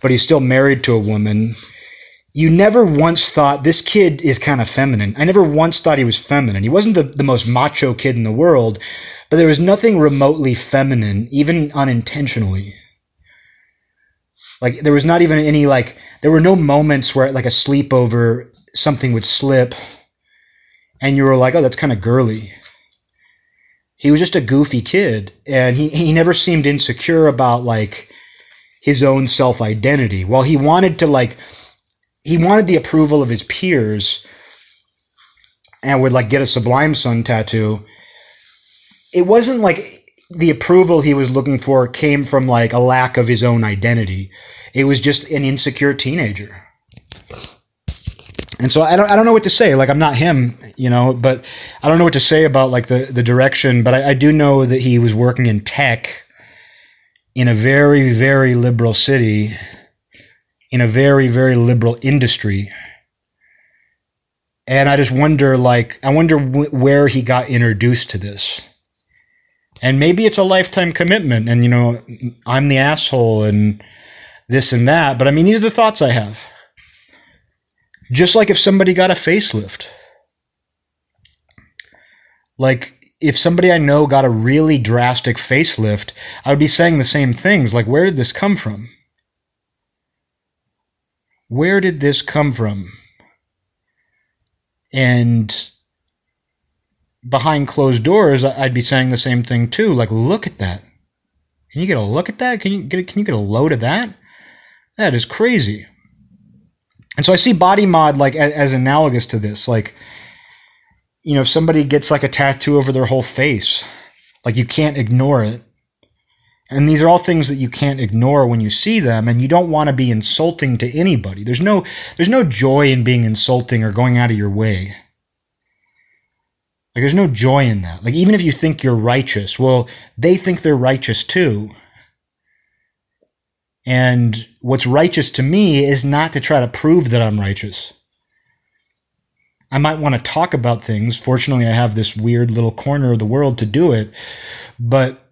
but he's still married to a woman. You never once thought this kid is kind of feminine. I never once thought he was feminine. He wasn't the, the most macho kid in the world, but there was nothing remotely feminine, even unintentionally. Like there was not even any like there were no moments where like a sleepover something would slip and you were like, "Oh, that's kind of girly." He was just a goofy kid and he he never seemed insecure about like his own self-identity. While he wanted to like he wanted the approval of his peers and would like get a Sublime Sun tattoo. It wasn't like the approval he was looking for came from like a lack of his own identity. It was just an insecure teenager. And so I don't I don't know what to say. Like I'm not him, you know, but I don't know what to say about like the, the direction, but I, I do know that he was working in tech in a very, very liberal city, in a very, very liberal industry. And I just wonder, like, I wonder where he got introduced to this and maybe it's a lifetime commitment and you know i'm the asshole and this and that but i mean these are the thoughts i have just like if somebody got a facelift like if somebody i know got a really drastic facelift i would be saying the same things like where did this come from where did this come from and behind closed doors, I'd be saying the same thing too. Like, look at that. Can you get a look at that? Can you get? A, can you get a load of that? That is crazy. And so I see body mod like as, as analogous to this. Like, you know, if somebody gets like a tattoo over their whole face, like you can't ignore it. And these are all things that you can't ignore when you see them, and you don't want to be insulting to anybody. There's no there's no joy in being insulting or going out of your way. Like there's no joy in that. Like even if you think you're righteous, well, they think they're righteous too. And what's righteous to me is not to try to prove that I'm righteous. I might want to talk about things. Fortunately, I have this weird little corner of the world to do it, but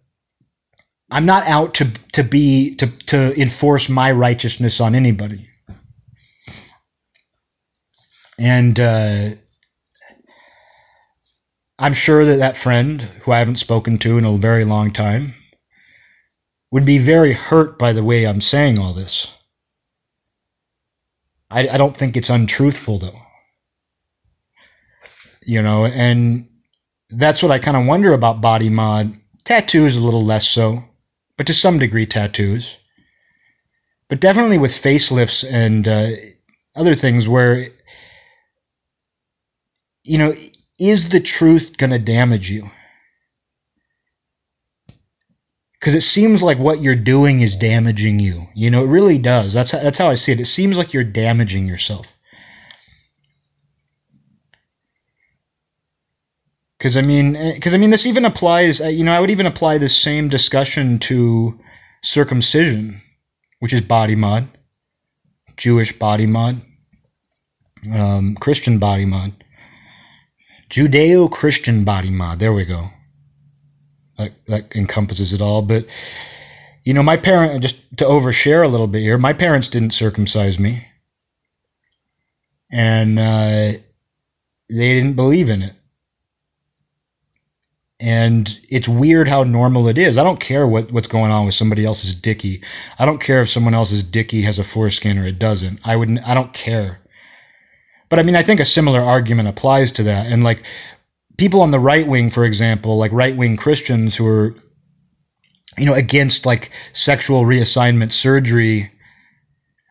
I'm not out to to be to to enforce my righteousness on anybody. And uh, I'm sure that that friend, who I haven't spoken to in a very long time, would be very hurt by the way I'm saying all this. I, I don't think it's untruthful, though. You know, and that's what I kind of wonder about body mod. Tattoos, a little less so, but to some degree, tattoos. But definitely with facelifts and uh, other things where, you know, is the truth going to damage you? Because it seems like what you're doing is damaging you. You know, it really does. That's that's how I see it. It seems like you're damaging yourself. Because I mean, because eh, I mean, this even applies. Uh, you know, I would even apply this same discussion to circumcision, which is body mod, Jewish body mod, um, Christian body mod. Judeo Christian body mod. There we go. That, that encompasses it all. But, you know, my parent, just to overshare a little bit here, my parents didn't circumcise me. And uh, they didn't believe in it. And it's weird how normal it is. I don't care what, what's going on with somebody else's dicky. I don't care if someone else's dicky has a foreskin or it doesn't. I wouldn't. I don't care. But I mean, I think a similar argument applies to that. And like people on the right wing, for example, like right wing Christians who are, you know, against like sexual reassignment surgery,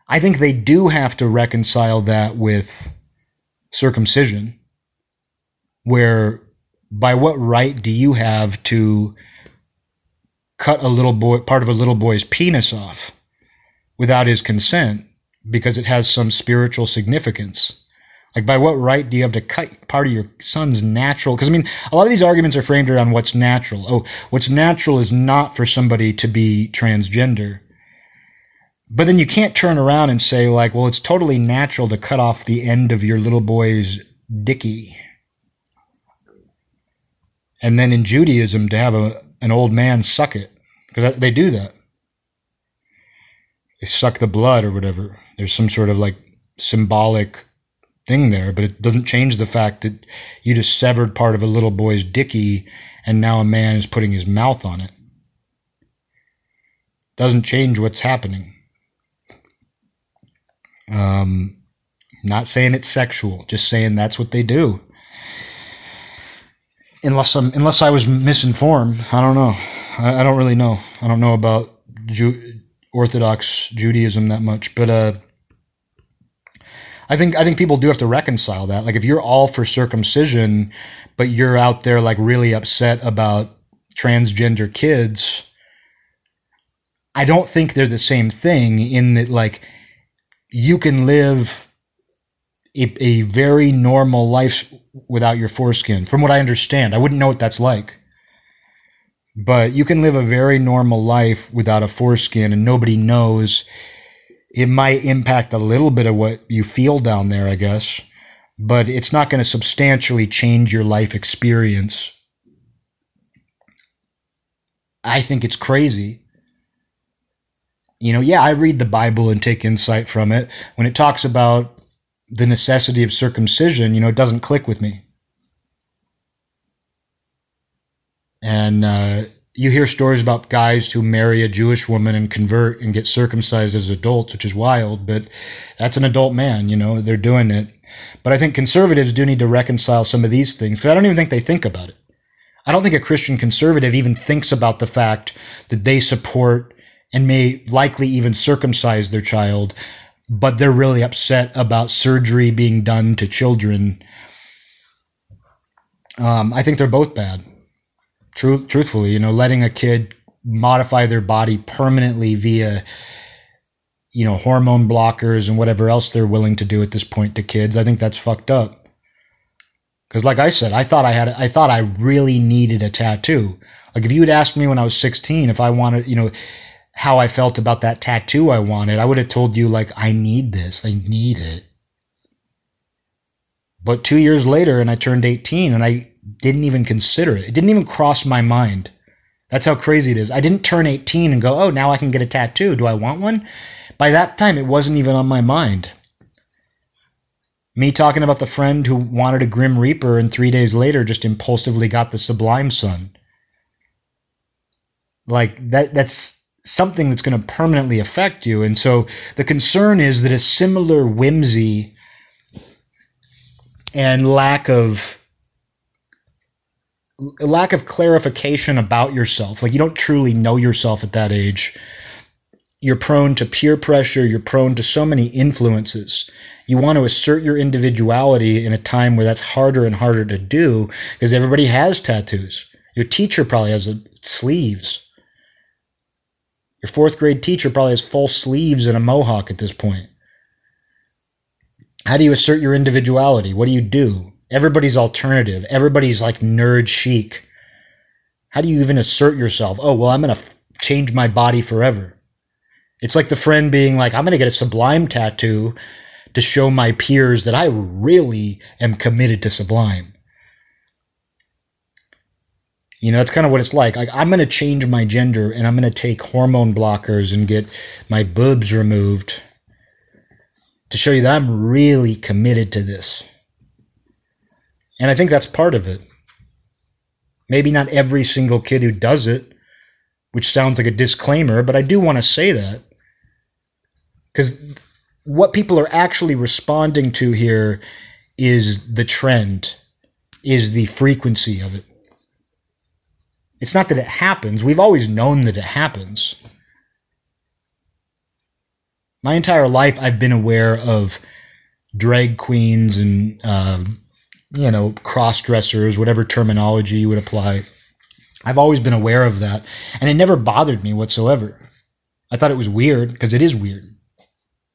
I think they do have to reconcile that with circumcision, where by what right do you have to cut a little boy part of a little boy's penis off without his consent because it has some spiritual significance like, by what right do you have to cut part of your son's natural? Because, I mean, a lot of these arguments are framed around what's natural. Oh, what's natural is not for somebody to be transgender. But then you can't turn around and say, like, well, it's totally natural to cut off the end of your little boy's dicky. And then in Judaism, to have a, an old man suck it. Because they do that. They suck the blood or whatever. There's some sort of like symbolic thing there, but it doesn't change the fact that you just severed part of a little boy's dicky and now a man is putting his mouth on it. Doesn't change what's happening. Um, not saying it's sexual, just saying that's what they do. Unless I'm, unless I was misinformed, I don't know. I, I don't really know. I don't know about Ju- Orthodox Judaism that much, but uh, I think I think people do have to reconcile that. Like if you're all for circumcision, but you're out there like really upset about transgender kids, I don't think they're the same thing in that like you can live a, a very normal life without your foreskin. From what I understand, I wouldn't know what that's like. But you can live a very normal life without a foreskin and nobody knows. It might impact a little bit of what you feel down there, I guess, but it's not going to substantially change your life experience. I think it's crazy. You know, yeah, I read the Bible and take insight from it. When it talks about the necessity of circumcision, you know, it doesn't click with me. And uh, you hear stories about guys who marry a Jewish woman and convert and get circumcised as adults, which is wild, but that's an adult man, you know, they're doing it. But I think conservatives do need to reconcile some of these things because I don't even think they think about it. I don't think a Christian conservative even thinks about the fact that they support and may likely even circumcise their child but they're really upset about surgery being done to children. Um, I think they're both bad. True, truthfully, you know, letting a kid modify their body permanently via, you know, hormone blockers and whatever else they're willing to do at this point to kids, I think that's fucked up. Because, like I said, I thought I had, I thought I really needed a tattoo. Like if you had asked me when I was 16 if I wanted, you know, how I felt about that tattoo I wanted, I would have told you, like, I need this. I need it. But two years later, and I turned 18, and I didn't even consider it. It didn't even cross my mind. That's how crazy it is. I didn't turn 18 and go, oh, now I can get a tattoo. Do I want one? By that time, it wasn't even on my mind. Me talking about the friend who wanted a Grim Reaper and three days later just impulsively got the Sublime Sun. Like, that, that's something that's going to permanently affect you. And so the concern is that a similar whimsy and lack of lack of clarification about yourself, like you don't truly know yourself at that age. You're prone to peer pressure, you're prone to so many influences. You want to assert your individuality in a time where that's harder and harder to do because everybody has tattoos. Your teacher probably has a, sleeves your fourth grade teacher probably has full sleeves and a mohawk at this point. How do you assert your individuality? What do you do? Everybody's alternative. Everybody's like nerd chic. How do you even assert yourself? Oh, well, I'm going to f- change my body forever. It's like the friend being like, I'm going to get a sublime tattoo to show my peers that I really am committed to sublime. You know, that's kind of what it's like. like I'm going to change my gender and I'm going to take hormone blockers and get my boobs removed to show you that I'm really committed to this. And I think that's part of it. Maybe not every single kid who does it, which sounds like a disclaimer, but I do want to say that. Because what people are actually responding to here is the trend, is the frequency of it. It's not that it happens. We've always known that it happens. My entire life, I've been aware of drag queens and, uh, you know, cross dressers, whatever terminology you would apply. I've always been aware of that. And it never bothered me whatsoever. I thought it was weird because it is weird.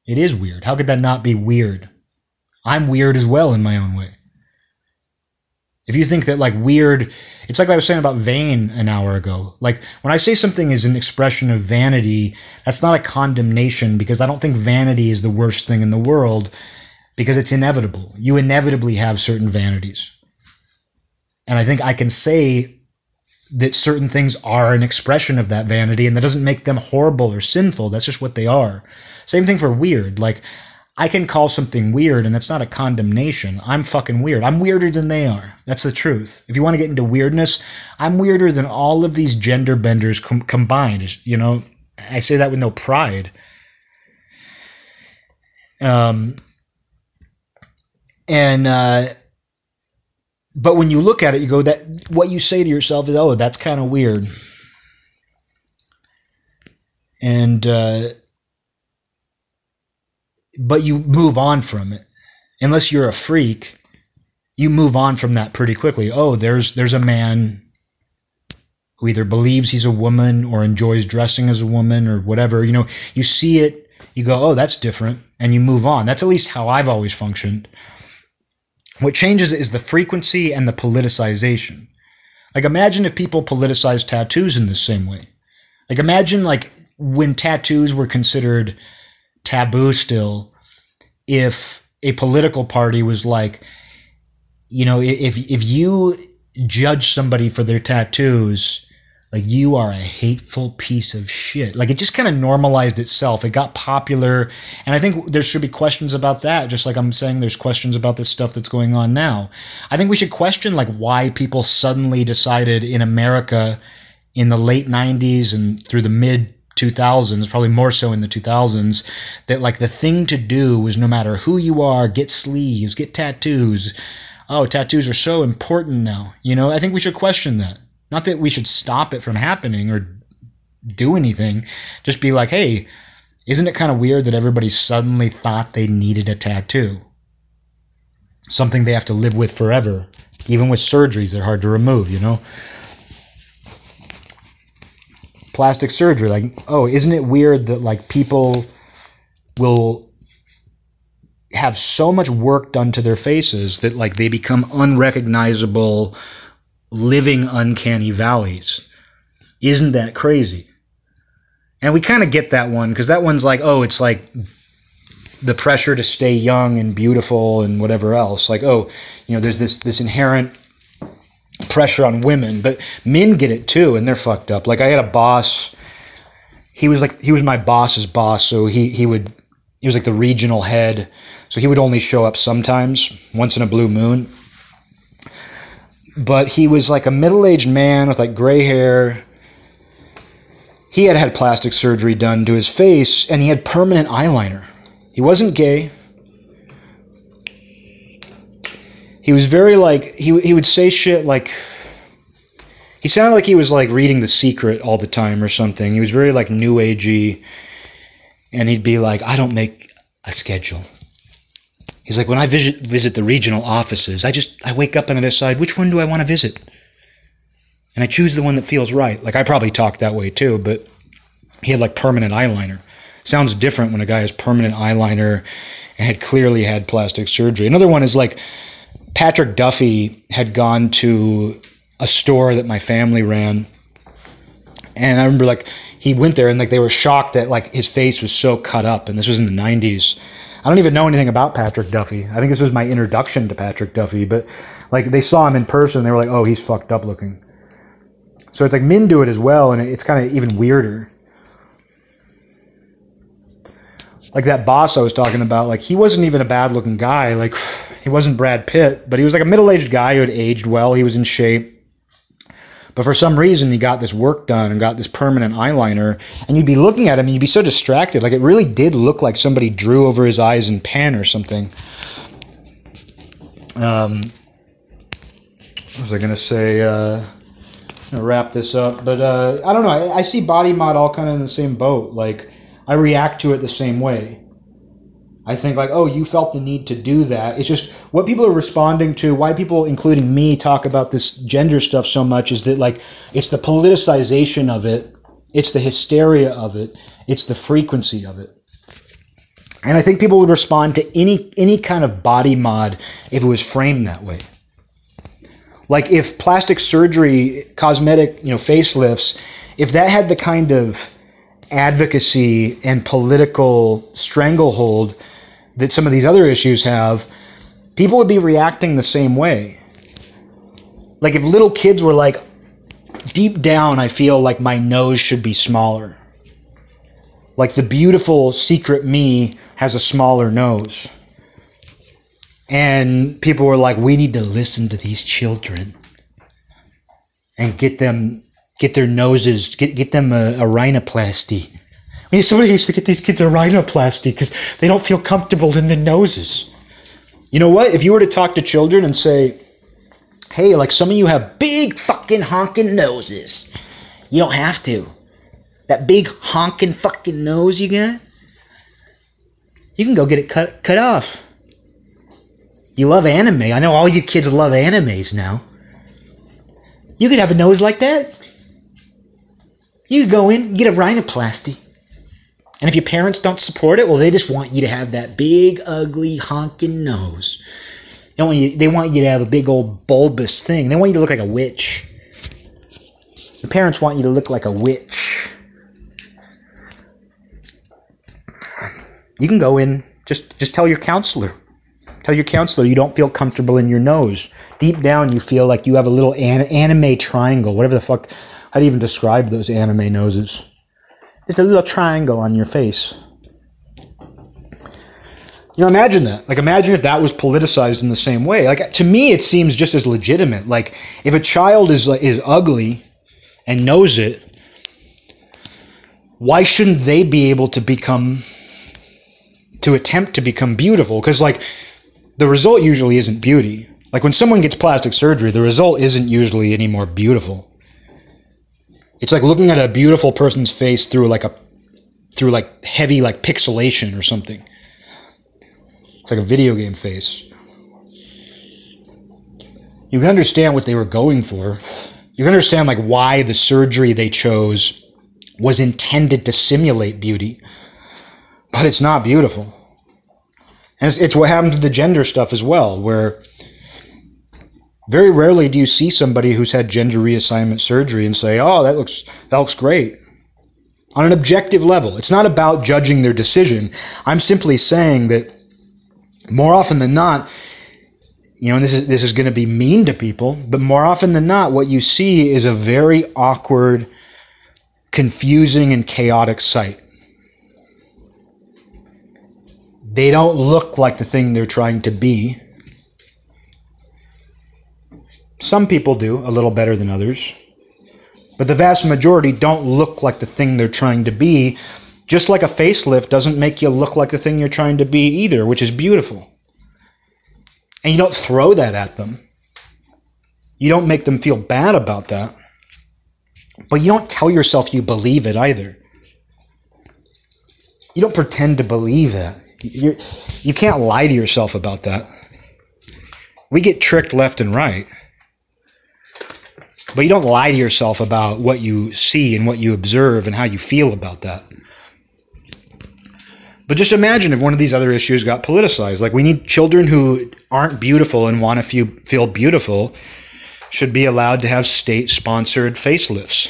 It is weird. How could that not be weird? I'm weird as well in my own way. If you think that like weird, it's like I was saying about vain an hour ago. Like when I say something is an expression of vanity, that's not a condemnation because I don't think vanity is the worst thing in the world because it's inevitable. You inevitably have certain vanities. And I think I can say that certain things are an expression of that vanity and that doesn't make them horrible or sinful. That's just what they are. Same thing for weird. Like I can call something weird and that's not a condemnation. I'm fucking weird. I'm weirder than they are. That's the truth. If you want to get into weirdness, I'm weirder than all of these gender benders com- combined. You know, I say that with no pride. Um, and uh, but when you look at it, you go that what you say to yourself is, "Oh, that's kind of weird," and uh, but you move on from it. Unless you're a freak, you move on from that pretty quickly. Oh, there's there's a man who either believes he's a woman or enjoys dressing as a woman or whatever. You know, you see it, you go, "Oh, that's different," and you move on. That's at least how I've always functioned. What changes is the frequency and the politicization. Like imagine if people politicized tattoos in the same way. Like imagine like when tattoos were considered taboo still if a political party was like you know if if you judge somebody for their tattoos like you are a hateful piece of shit. Like it just kind of normalized itself. It got popular and i think there should be questions about that. Just like i'm saying there's questions about this stuff that's going on now. I think we should question like why people suddenly decided in america in the late 90s and through the mid 2000s probably more so in the 2000s that like the thing to do was no matter who you are get sleeves get tattoos. Oh tattoos are so important now. You know i think we should question that not that we should stop it from happening or do anything. Just be like, hey, isn't it kind of weird that everybody suddenly thought they needed a tattoo? Something they have to live with forever. Even with surgeries, they're hard to remove, you know? Plastic surgery, like, oh, isn't it weird that, like, people will have so much work done to their faces that, like, they become unrecognizable living uncanny valleys. Isn't that crazy? And we kind of get that one because that one's like, oh, it's like the pressure to stay young and beautiful and whatever else. Like, oh, you know, there's this this inherent pressure on women, but men get it too, and they're fucked up. Like I had a boss. He was like he was my boss's boss, so he he would he was like the regional head, so he would only show up sometimes, once in a blue moon but he was like a middle-aged man with like gray hair. He had had plastic surgery done to his face and he had permanent eyeliner. He wasn't gay. He was very like he, he would say shit like he sounded like he was like reading the secret all the time or something. He was very like new agey and he'd be like i don't make a schedule He's like, when I visit visit the regional offices, I just I wake up and I decide which one do I want to visit, and I choose the one that feels right. Like I probably talk that way too, but he had like permanent eyeliner. Sounds different when a guy has permanent eyeliner and had clearly had plastic surgery. Another one is like Patrick Duffy had gone to a store that my family ran, and I remember like he went there and like they were shocked that like his face was so cut up, and this was in the '90s I don't even know anything about Patrick Duffy. I think this was my introduction to Patrick Duffy, but like they saw him in person, they were like, "Oh, he's fucked up looking." So it's like men do it as well, and it's kind of even weirder. Like that boss I was talking about, like he wasn't even a bad looking guy. Like he wasn't Brad Pitt, but he was like a middle aged guy who had aged well. He was in shape. But for some reason, he got this work done and got this permanent eyeliner, and you'd be looking at him and you'd be so distracted. Like it really did look like somebody drew over his eyes in pen or something. Um, what was I gonna say? Uh, wrap this up, but uh, I don't know. I, I see body mod all kind of in the same boat. Like I react to it the same way. I think like, oh, you felt the need to do that. It's just what people are responding to. Why people, including me, talk about this gender stuff so much is that like it's the politicization of it, it's the hysteria of it, it's the frequency of it. And I think people would respond to any any kind of body mod if it was framed that way. Like if plastic surgery, cosmetic, you know, facelifts, if that had the kind of advocacy and political stranglehold that some of these other issues have, people would be reacting the same way. Like if little kids were like, deep down, I feel like my nose should be smaller. Like the beautiful secret me has a smaller nose. And people were like, we need to listen to these children and get them, get their noses, get, get them a, a rhinoplasty I mean, somebody needs to get these kids a rhinoplasty because they don't feel comfortable in their noses. You know what? If you were to talk to children and say, hey, like some of you have big fucking honking noses, you don't have to. That big honking fucking nose you got, you can go get it cut cut off. You love anime. I know all you kids love animes now. You could have a nose like that. You could go in, get a rhinoplasty. And if your parents don't support it, well, they just want you to have that big, ugly, honking nose. They want you, they want you to have a big old bulbous thing. They want you to look like a witch. Your parents want you to look like a witch. You can go in, just just tell your counselor. Tell your counselor you don't feel comfortable in your nose. Deep down, you feel like you have a little an- anime triangle, whatever the fuck. You even describe those anime noses? Just a little triangle on your face. You know, imagine that. Like, imagine if that was politicized in the same way. Like, to me, it seems just as legitimate. Like, if a child is is ugly and knows it, why shouldn't they be able to become to attempt to become beautiful? Because like, the result usually isn't beauty. Like when someone gets plastic surgery, the result isn't usually any more beautiful. It's like looking at a beautiful person's face through like a through like heavy like pixelation or something. It's like a video game face. You can understand what they were going for. You can understand like why the surgery they chose was intended to simulate beauty, but it's not beautiful. And it's, it's what happened to the gender stuff as well, where very rarely do you see somebody who's had gender reassignment surgery and say, "Oh, that looks that looks great." On an objective level, it's not about judging their decision. I'm simply saying that more often than not, you know, and this is this is going to be mean to people, but more often than not, what you see is a very awkward, confusing, and chaotic sight. They don't look like the thing they're trying to be. Some people do a little better than others, but the vast majority don't look like the thing they're trying to be. Just like a facelift doesn't make you look like the thing you're trying to be either, which is beautiful. And you don't throw that at them. You don't make them feel bad about that. But you don't tell yourself you believe it either. You don't pretend to believe that. You're, you can't lie to yourself about that. We get tricked left and right. But you don't lie to yourself about what you see and what you observe and how you feel about that. But just imagine if one of these other issues got politicized. Like we need children who aren't beautiful and want to few feel beautiful should be allowed to have state sponsored facelifts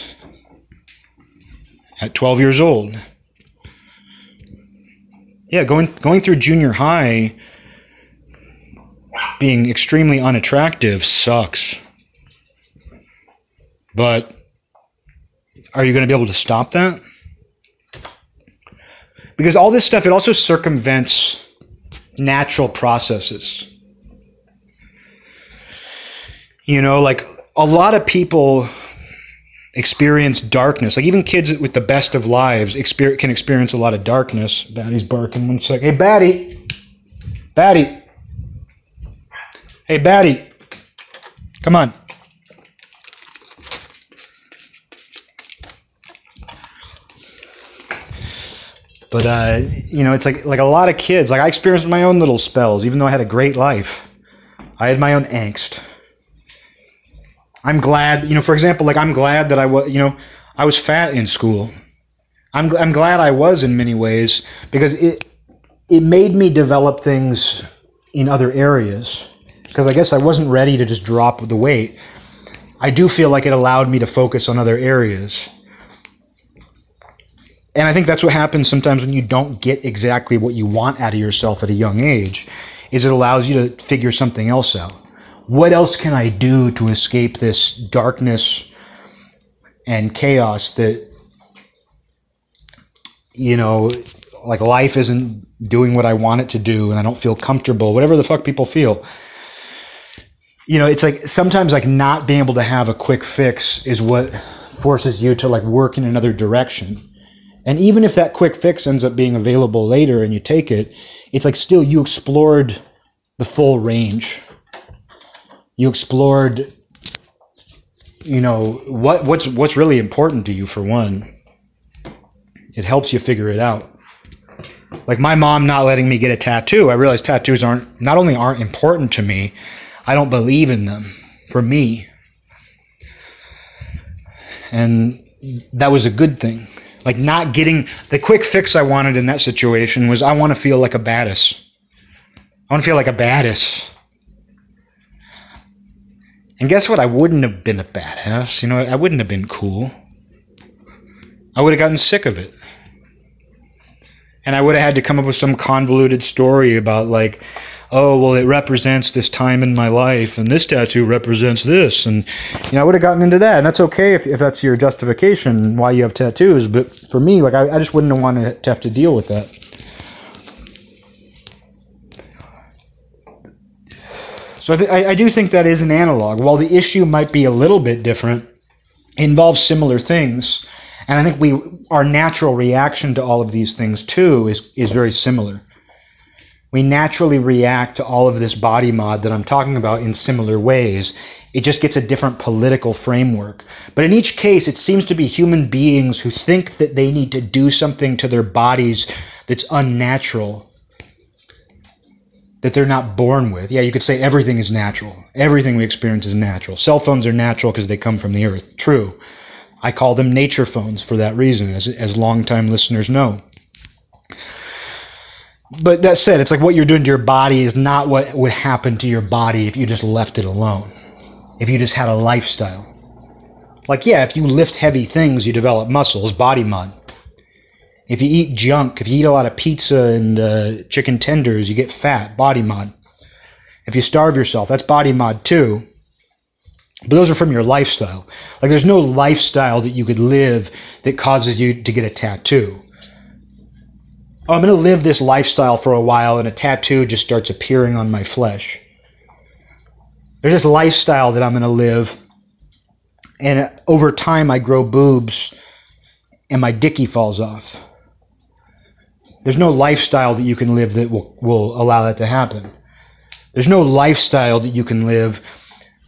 at 12 years old. Yeah, going going through junior high being extremely unattractive sucks. But are you going to be able to stop that? Because all this stuff, it also circumvents natural processes. You know, like a lot of people experience darkness. Like even kids with the best of lives experience, can experience a lot of darkness. Batty's barking one sec. Hey, Batty. Batty. Hey, Batty. Come on. But uh, you know, it's like like a lot of kids. Like I experienced my own little spells, even though I had a great life. I had my own angst. I'm glad, you know, for example, like I'm glad that I was, you know, I was fat in school. I'm I'm glad I was in many ways because it it made me develop things in other areas because I guess I wasn't ready to just drop the weight. I do feel like it allowed me to focus on other areas. And I think that's what happens sometimes when you don't get exactly what you want out of yourself at a young age is it allows you to figure something else out. What else can I do to escape this darkness and chaos that you know like life isn't doing what I want it to do and I don't feel comfortable, whatever the fuck people feel. You know, it's like sometimes like not being able to have a quick fix is what forces you to like work in another direction And even if that quick fix ends up being available later and you take it, it's like still you explored the full range. You explored you know what what's what's really important to you for one. It helps you figure it out. Like my mom not letting me get a tattoo, I realized tattoos aren't not only aren't important to me, I don't believe in them for me. And that was a good thing. Like not getting the quick fix I wanted in that situation was I want to feel like a badass. I want to feel like a badass. And guess what? I wouldn't have been a badass. You know, I wouldn't have been cool. I would have gotten sick of it. And I would have had to come up with some convoluted story about, like, oh, well, it represents this time in my life, and this tattoo represents this. And, you know, I would have gotten into that. And that's okay if, if that's your justification why you have tattoos. But for me, like, I, I just wouldn't have wanted to have to deal with that. So I, th- I, do think that is an analog. While the issue might be a little bit different, involves similar things, and I think we our natural reaction to all of these things too is is very similar. We naturally react to all of this body mod that I'm talking about in similar ways. It just gets a different political framework. But in each case, it seems to be human beings who think that they need to do something to their bodies that's unnatural that they're not born with. Yeah, you could say everything is natural. Everything we experience is natural. Cell phones are natural because they come from the earth. True. I call them nature phones for that reason, as, as longtime listeners know. But that said, it's like what you're doing to your body is not what would happen to your body if you just left it alone. If you just had a lifestyle. Like, yeah, if you lift heavy things, you develop muscles, body mod. If you eat junk, if you eat a lot of pizza and uh, chicken tenders, you get fat, body mod. If you starve yourself, that's body mod too. But those are from your lifestyle. Like there's no lifestyle that you could live that causes you to get a tattoo. Oh, I'm going to live this lifestyle for a while and a tattoo just starts appearing on my flesh. There's this lifestyle that I'm going to live and over time I grow boobs and my dicky falls off. There's no lifestyle that you can live that will, will allow that to happen. There's no lifestyle that you can live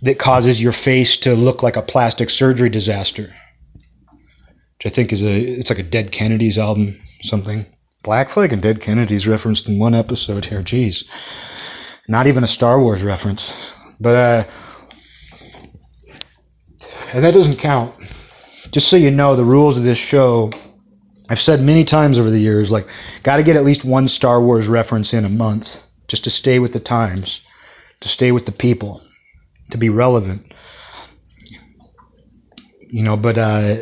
that causes your face to look like a plastic surgery disaster. Which I think is a it's like a Dead Kennedys album, something. Black Flag and Dead Kennedys referenced in one episode here. Jeez. Not even a Star Wars reference. But uh and that doesn't count. Just so you know, the rules of this show I've said many times over the years, like, got to get at least one Star Wars reference in a month just to stay with the times, to stay with the people, to be relevant. You know, but uh,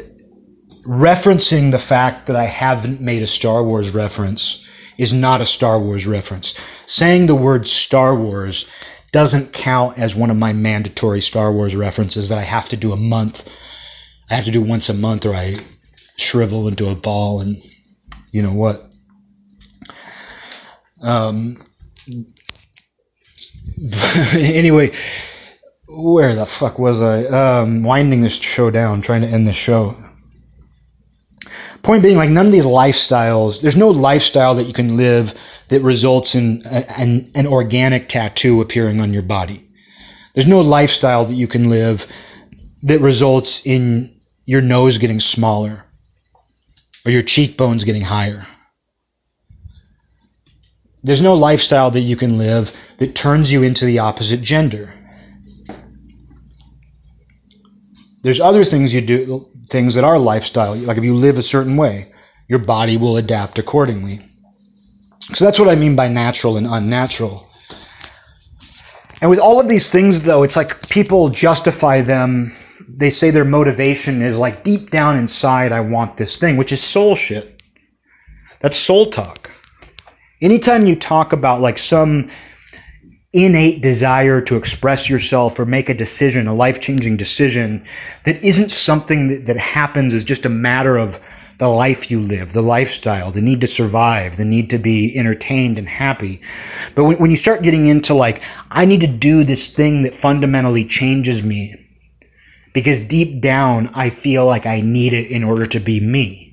referencing the fact that I haven't made a Star Wars reference is not a Star Wars reference. Saying the word Star Wars doesn't count as one of my mandatory Star Wars references that I have to do a month. I have to do once a month or I shrivel into a ball and you know what. Um, anyway, where the fuck was I? Um, winding this show down, trying to end the show. Point being, like, none of these lifestyles, there's no lifestyle that you can live that results in a, an, an organic tattoo appearing on your body. There's no lifestyle that you can live that results in your nose getting smaller or your cheekbones getting higher. There's no lifestyle that you can live that turns you into the opposite gender. There's other things you do, things that are lifestyle. Like if you live a certain way, your body will adapt accordingly. So that's what I mean by natural and unnatural. And with all of these things, though, it's like people justify them they say their motivation is like deep down inside, I want this thing, which is soul shit. That's soul talk. Anytime you talk about like some innate desire to express yourself or make a decision, a life changing decision, that isn't something that, that happens as just a matter of the life you live, the lifestyle, the need to survive, the need to be entertained and happy. But when, when you start getting into like, I need to do this thing that fundamentally changes me, because deep down I feel like I need it in order to be me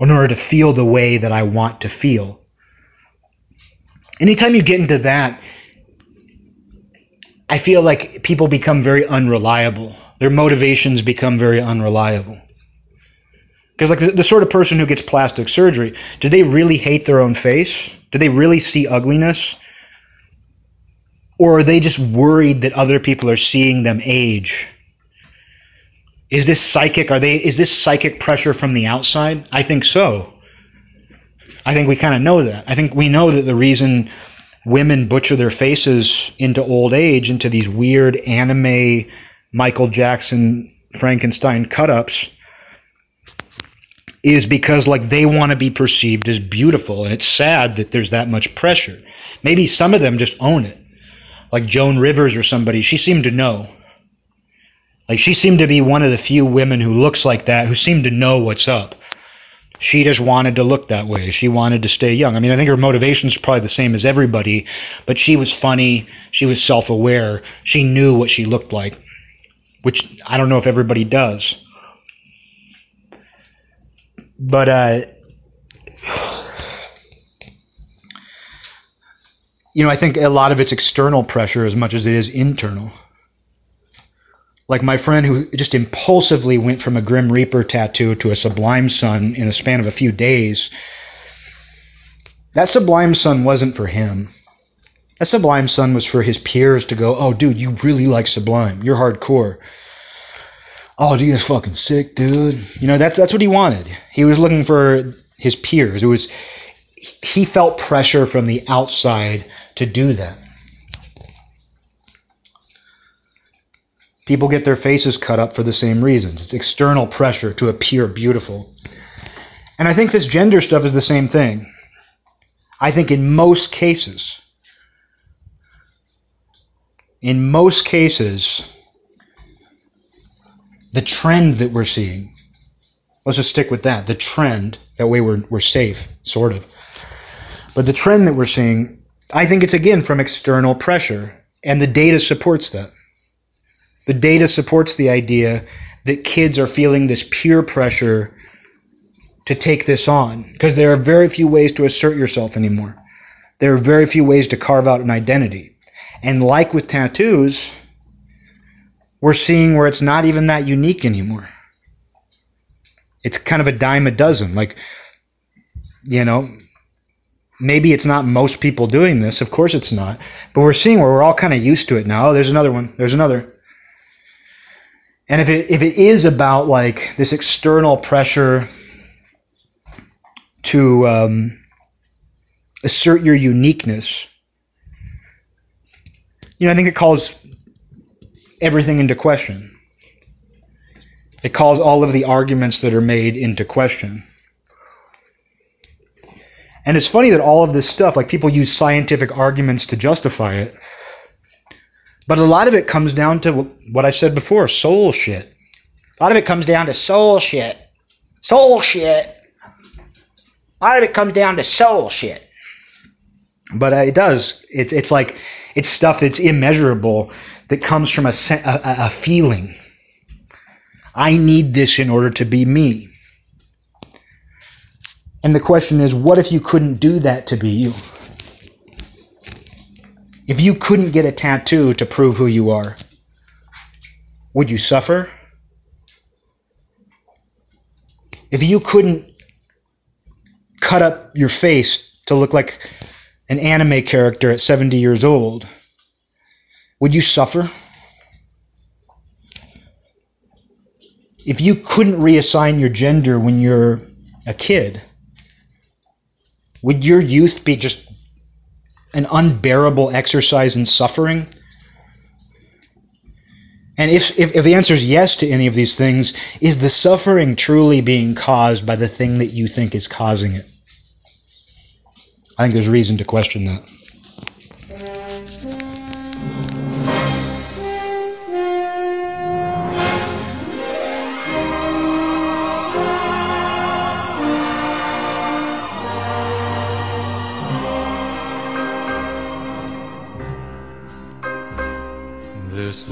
in order to feel the way that I want to feel. Anytime you get into that, I feel like people become very unreliable. Their motivations become very unreliable. Because, like, the, the, sort of person who gets plastic surgery, do they really hate their own face? Do they really see ugliness? Or are they just worried that other people are seeing them age? Is this psychic? Are they? Is this psychic pressure from the outside? I think so. I think we kind of know that. I think we know that the reason women butcher their faces into old age, into these weird anime Michael Jackson Frankenstein cut ups, is because like they want to be perceived as beautiful. And it's sad that there's that much pressure. Maybe some of them just own it. Like Joan Rivers or somebody, she seemed to know. Like she seemed to be one of the few women who looks like that, who seemed to know what's up she just wanted to look that way. She wanted to stay young. I mean, I think her motivation is probably the same as everybody, but she was funny. She was self aware. She knew what she looked like, which I don't know if everybody does. But, uh, you know, I think a lot of it's external pressure as much as it is internal. Like my friend who just impulsively went from a Grim Reaper tattoo to a Sublime Sun in a span of a few days. That Sublime Sun wasn't for him. That Sublime Sun was for his peers to go, oh, dude, you really like Sublime. You're hardcore. Oh, dude, that's fucking sick, dude. You know, that's, that's what he wanted. He was looking for his peers. It was, he felt pressure from the outside to do that. People get their faces cut up for the same reasons. It's external pressure to appear beautiful. And I think this gender stuff is the same thing. I think in most cases, in most cases, the trend that we're seeing, let's just stick with that, the trend, that way we're, we're safe, sort of. But the trend that we're seeing, I think it's again from external pressure, and the data supports that. The data supports the idea that kids are feeling this peer pressure to take this on because there are very few ways to assert yourself anymore. There are very few ways to carve out an identity. And like with tattoos, we're seeing where it's not even that unique anymore. It's kind of a dime a dozen. Like, you know, maybe it's not most people doing this. Of course it's not. But we're seeing where we're all kind of used to it now. Oh, there's another one. There's another. And if it, if it is about like this external pressure to um, assert your uniqueness, you know, I think it calls everything into question. It calls all of the arguments that are made into question. And it's funny that all of this stuff, like people use scientific arguments to justify it. But a lot of it comes down to what I said before soul shit. A lot of it comes down to soul shit. Soul shit. A lot of it comes down to soul shit. But uh, it does. It's, it's like, it's stuff that's immeasurable that comes from a, a, a feeling. I need this in order to be me. And the question is, what if you couldn't do that to be you? If you couldn't get a tattoo to prove who you are, would you suffer? If you couldn't cut up your face to look like an anime character at 70 years old, would you suffer? If you couldn't reassign your gender when you're a kid, would your youth be just an unbearable exercise in suffering? And if, if, if, the answer is yes to any of these things, is the suffering truly being caused by the thing that you think is causing it? I think there's reason to question that.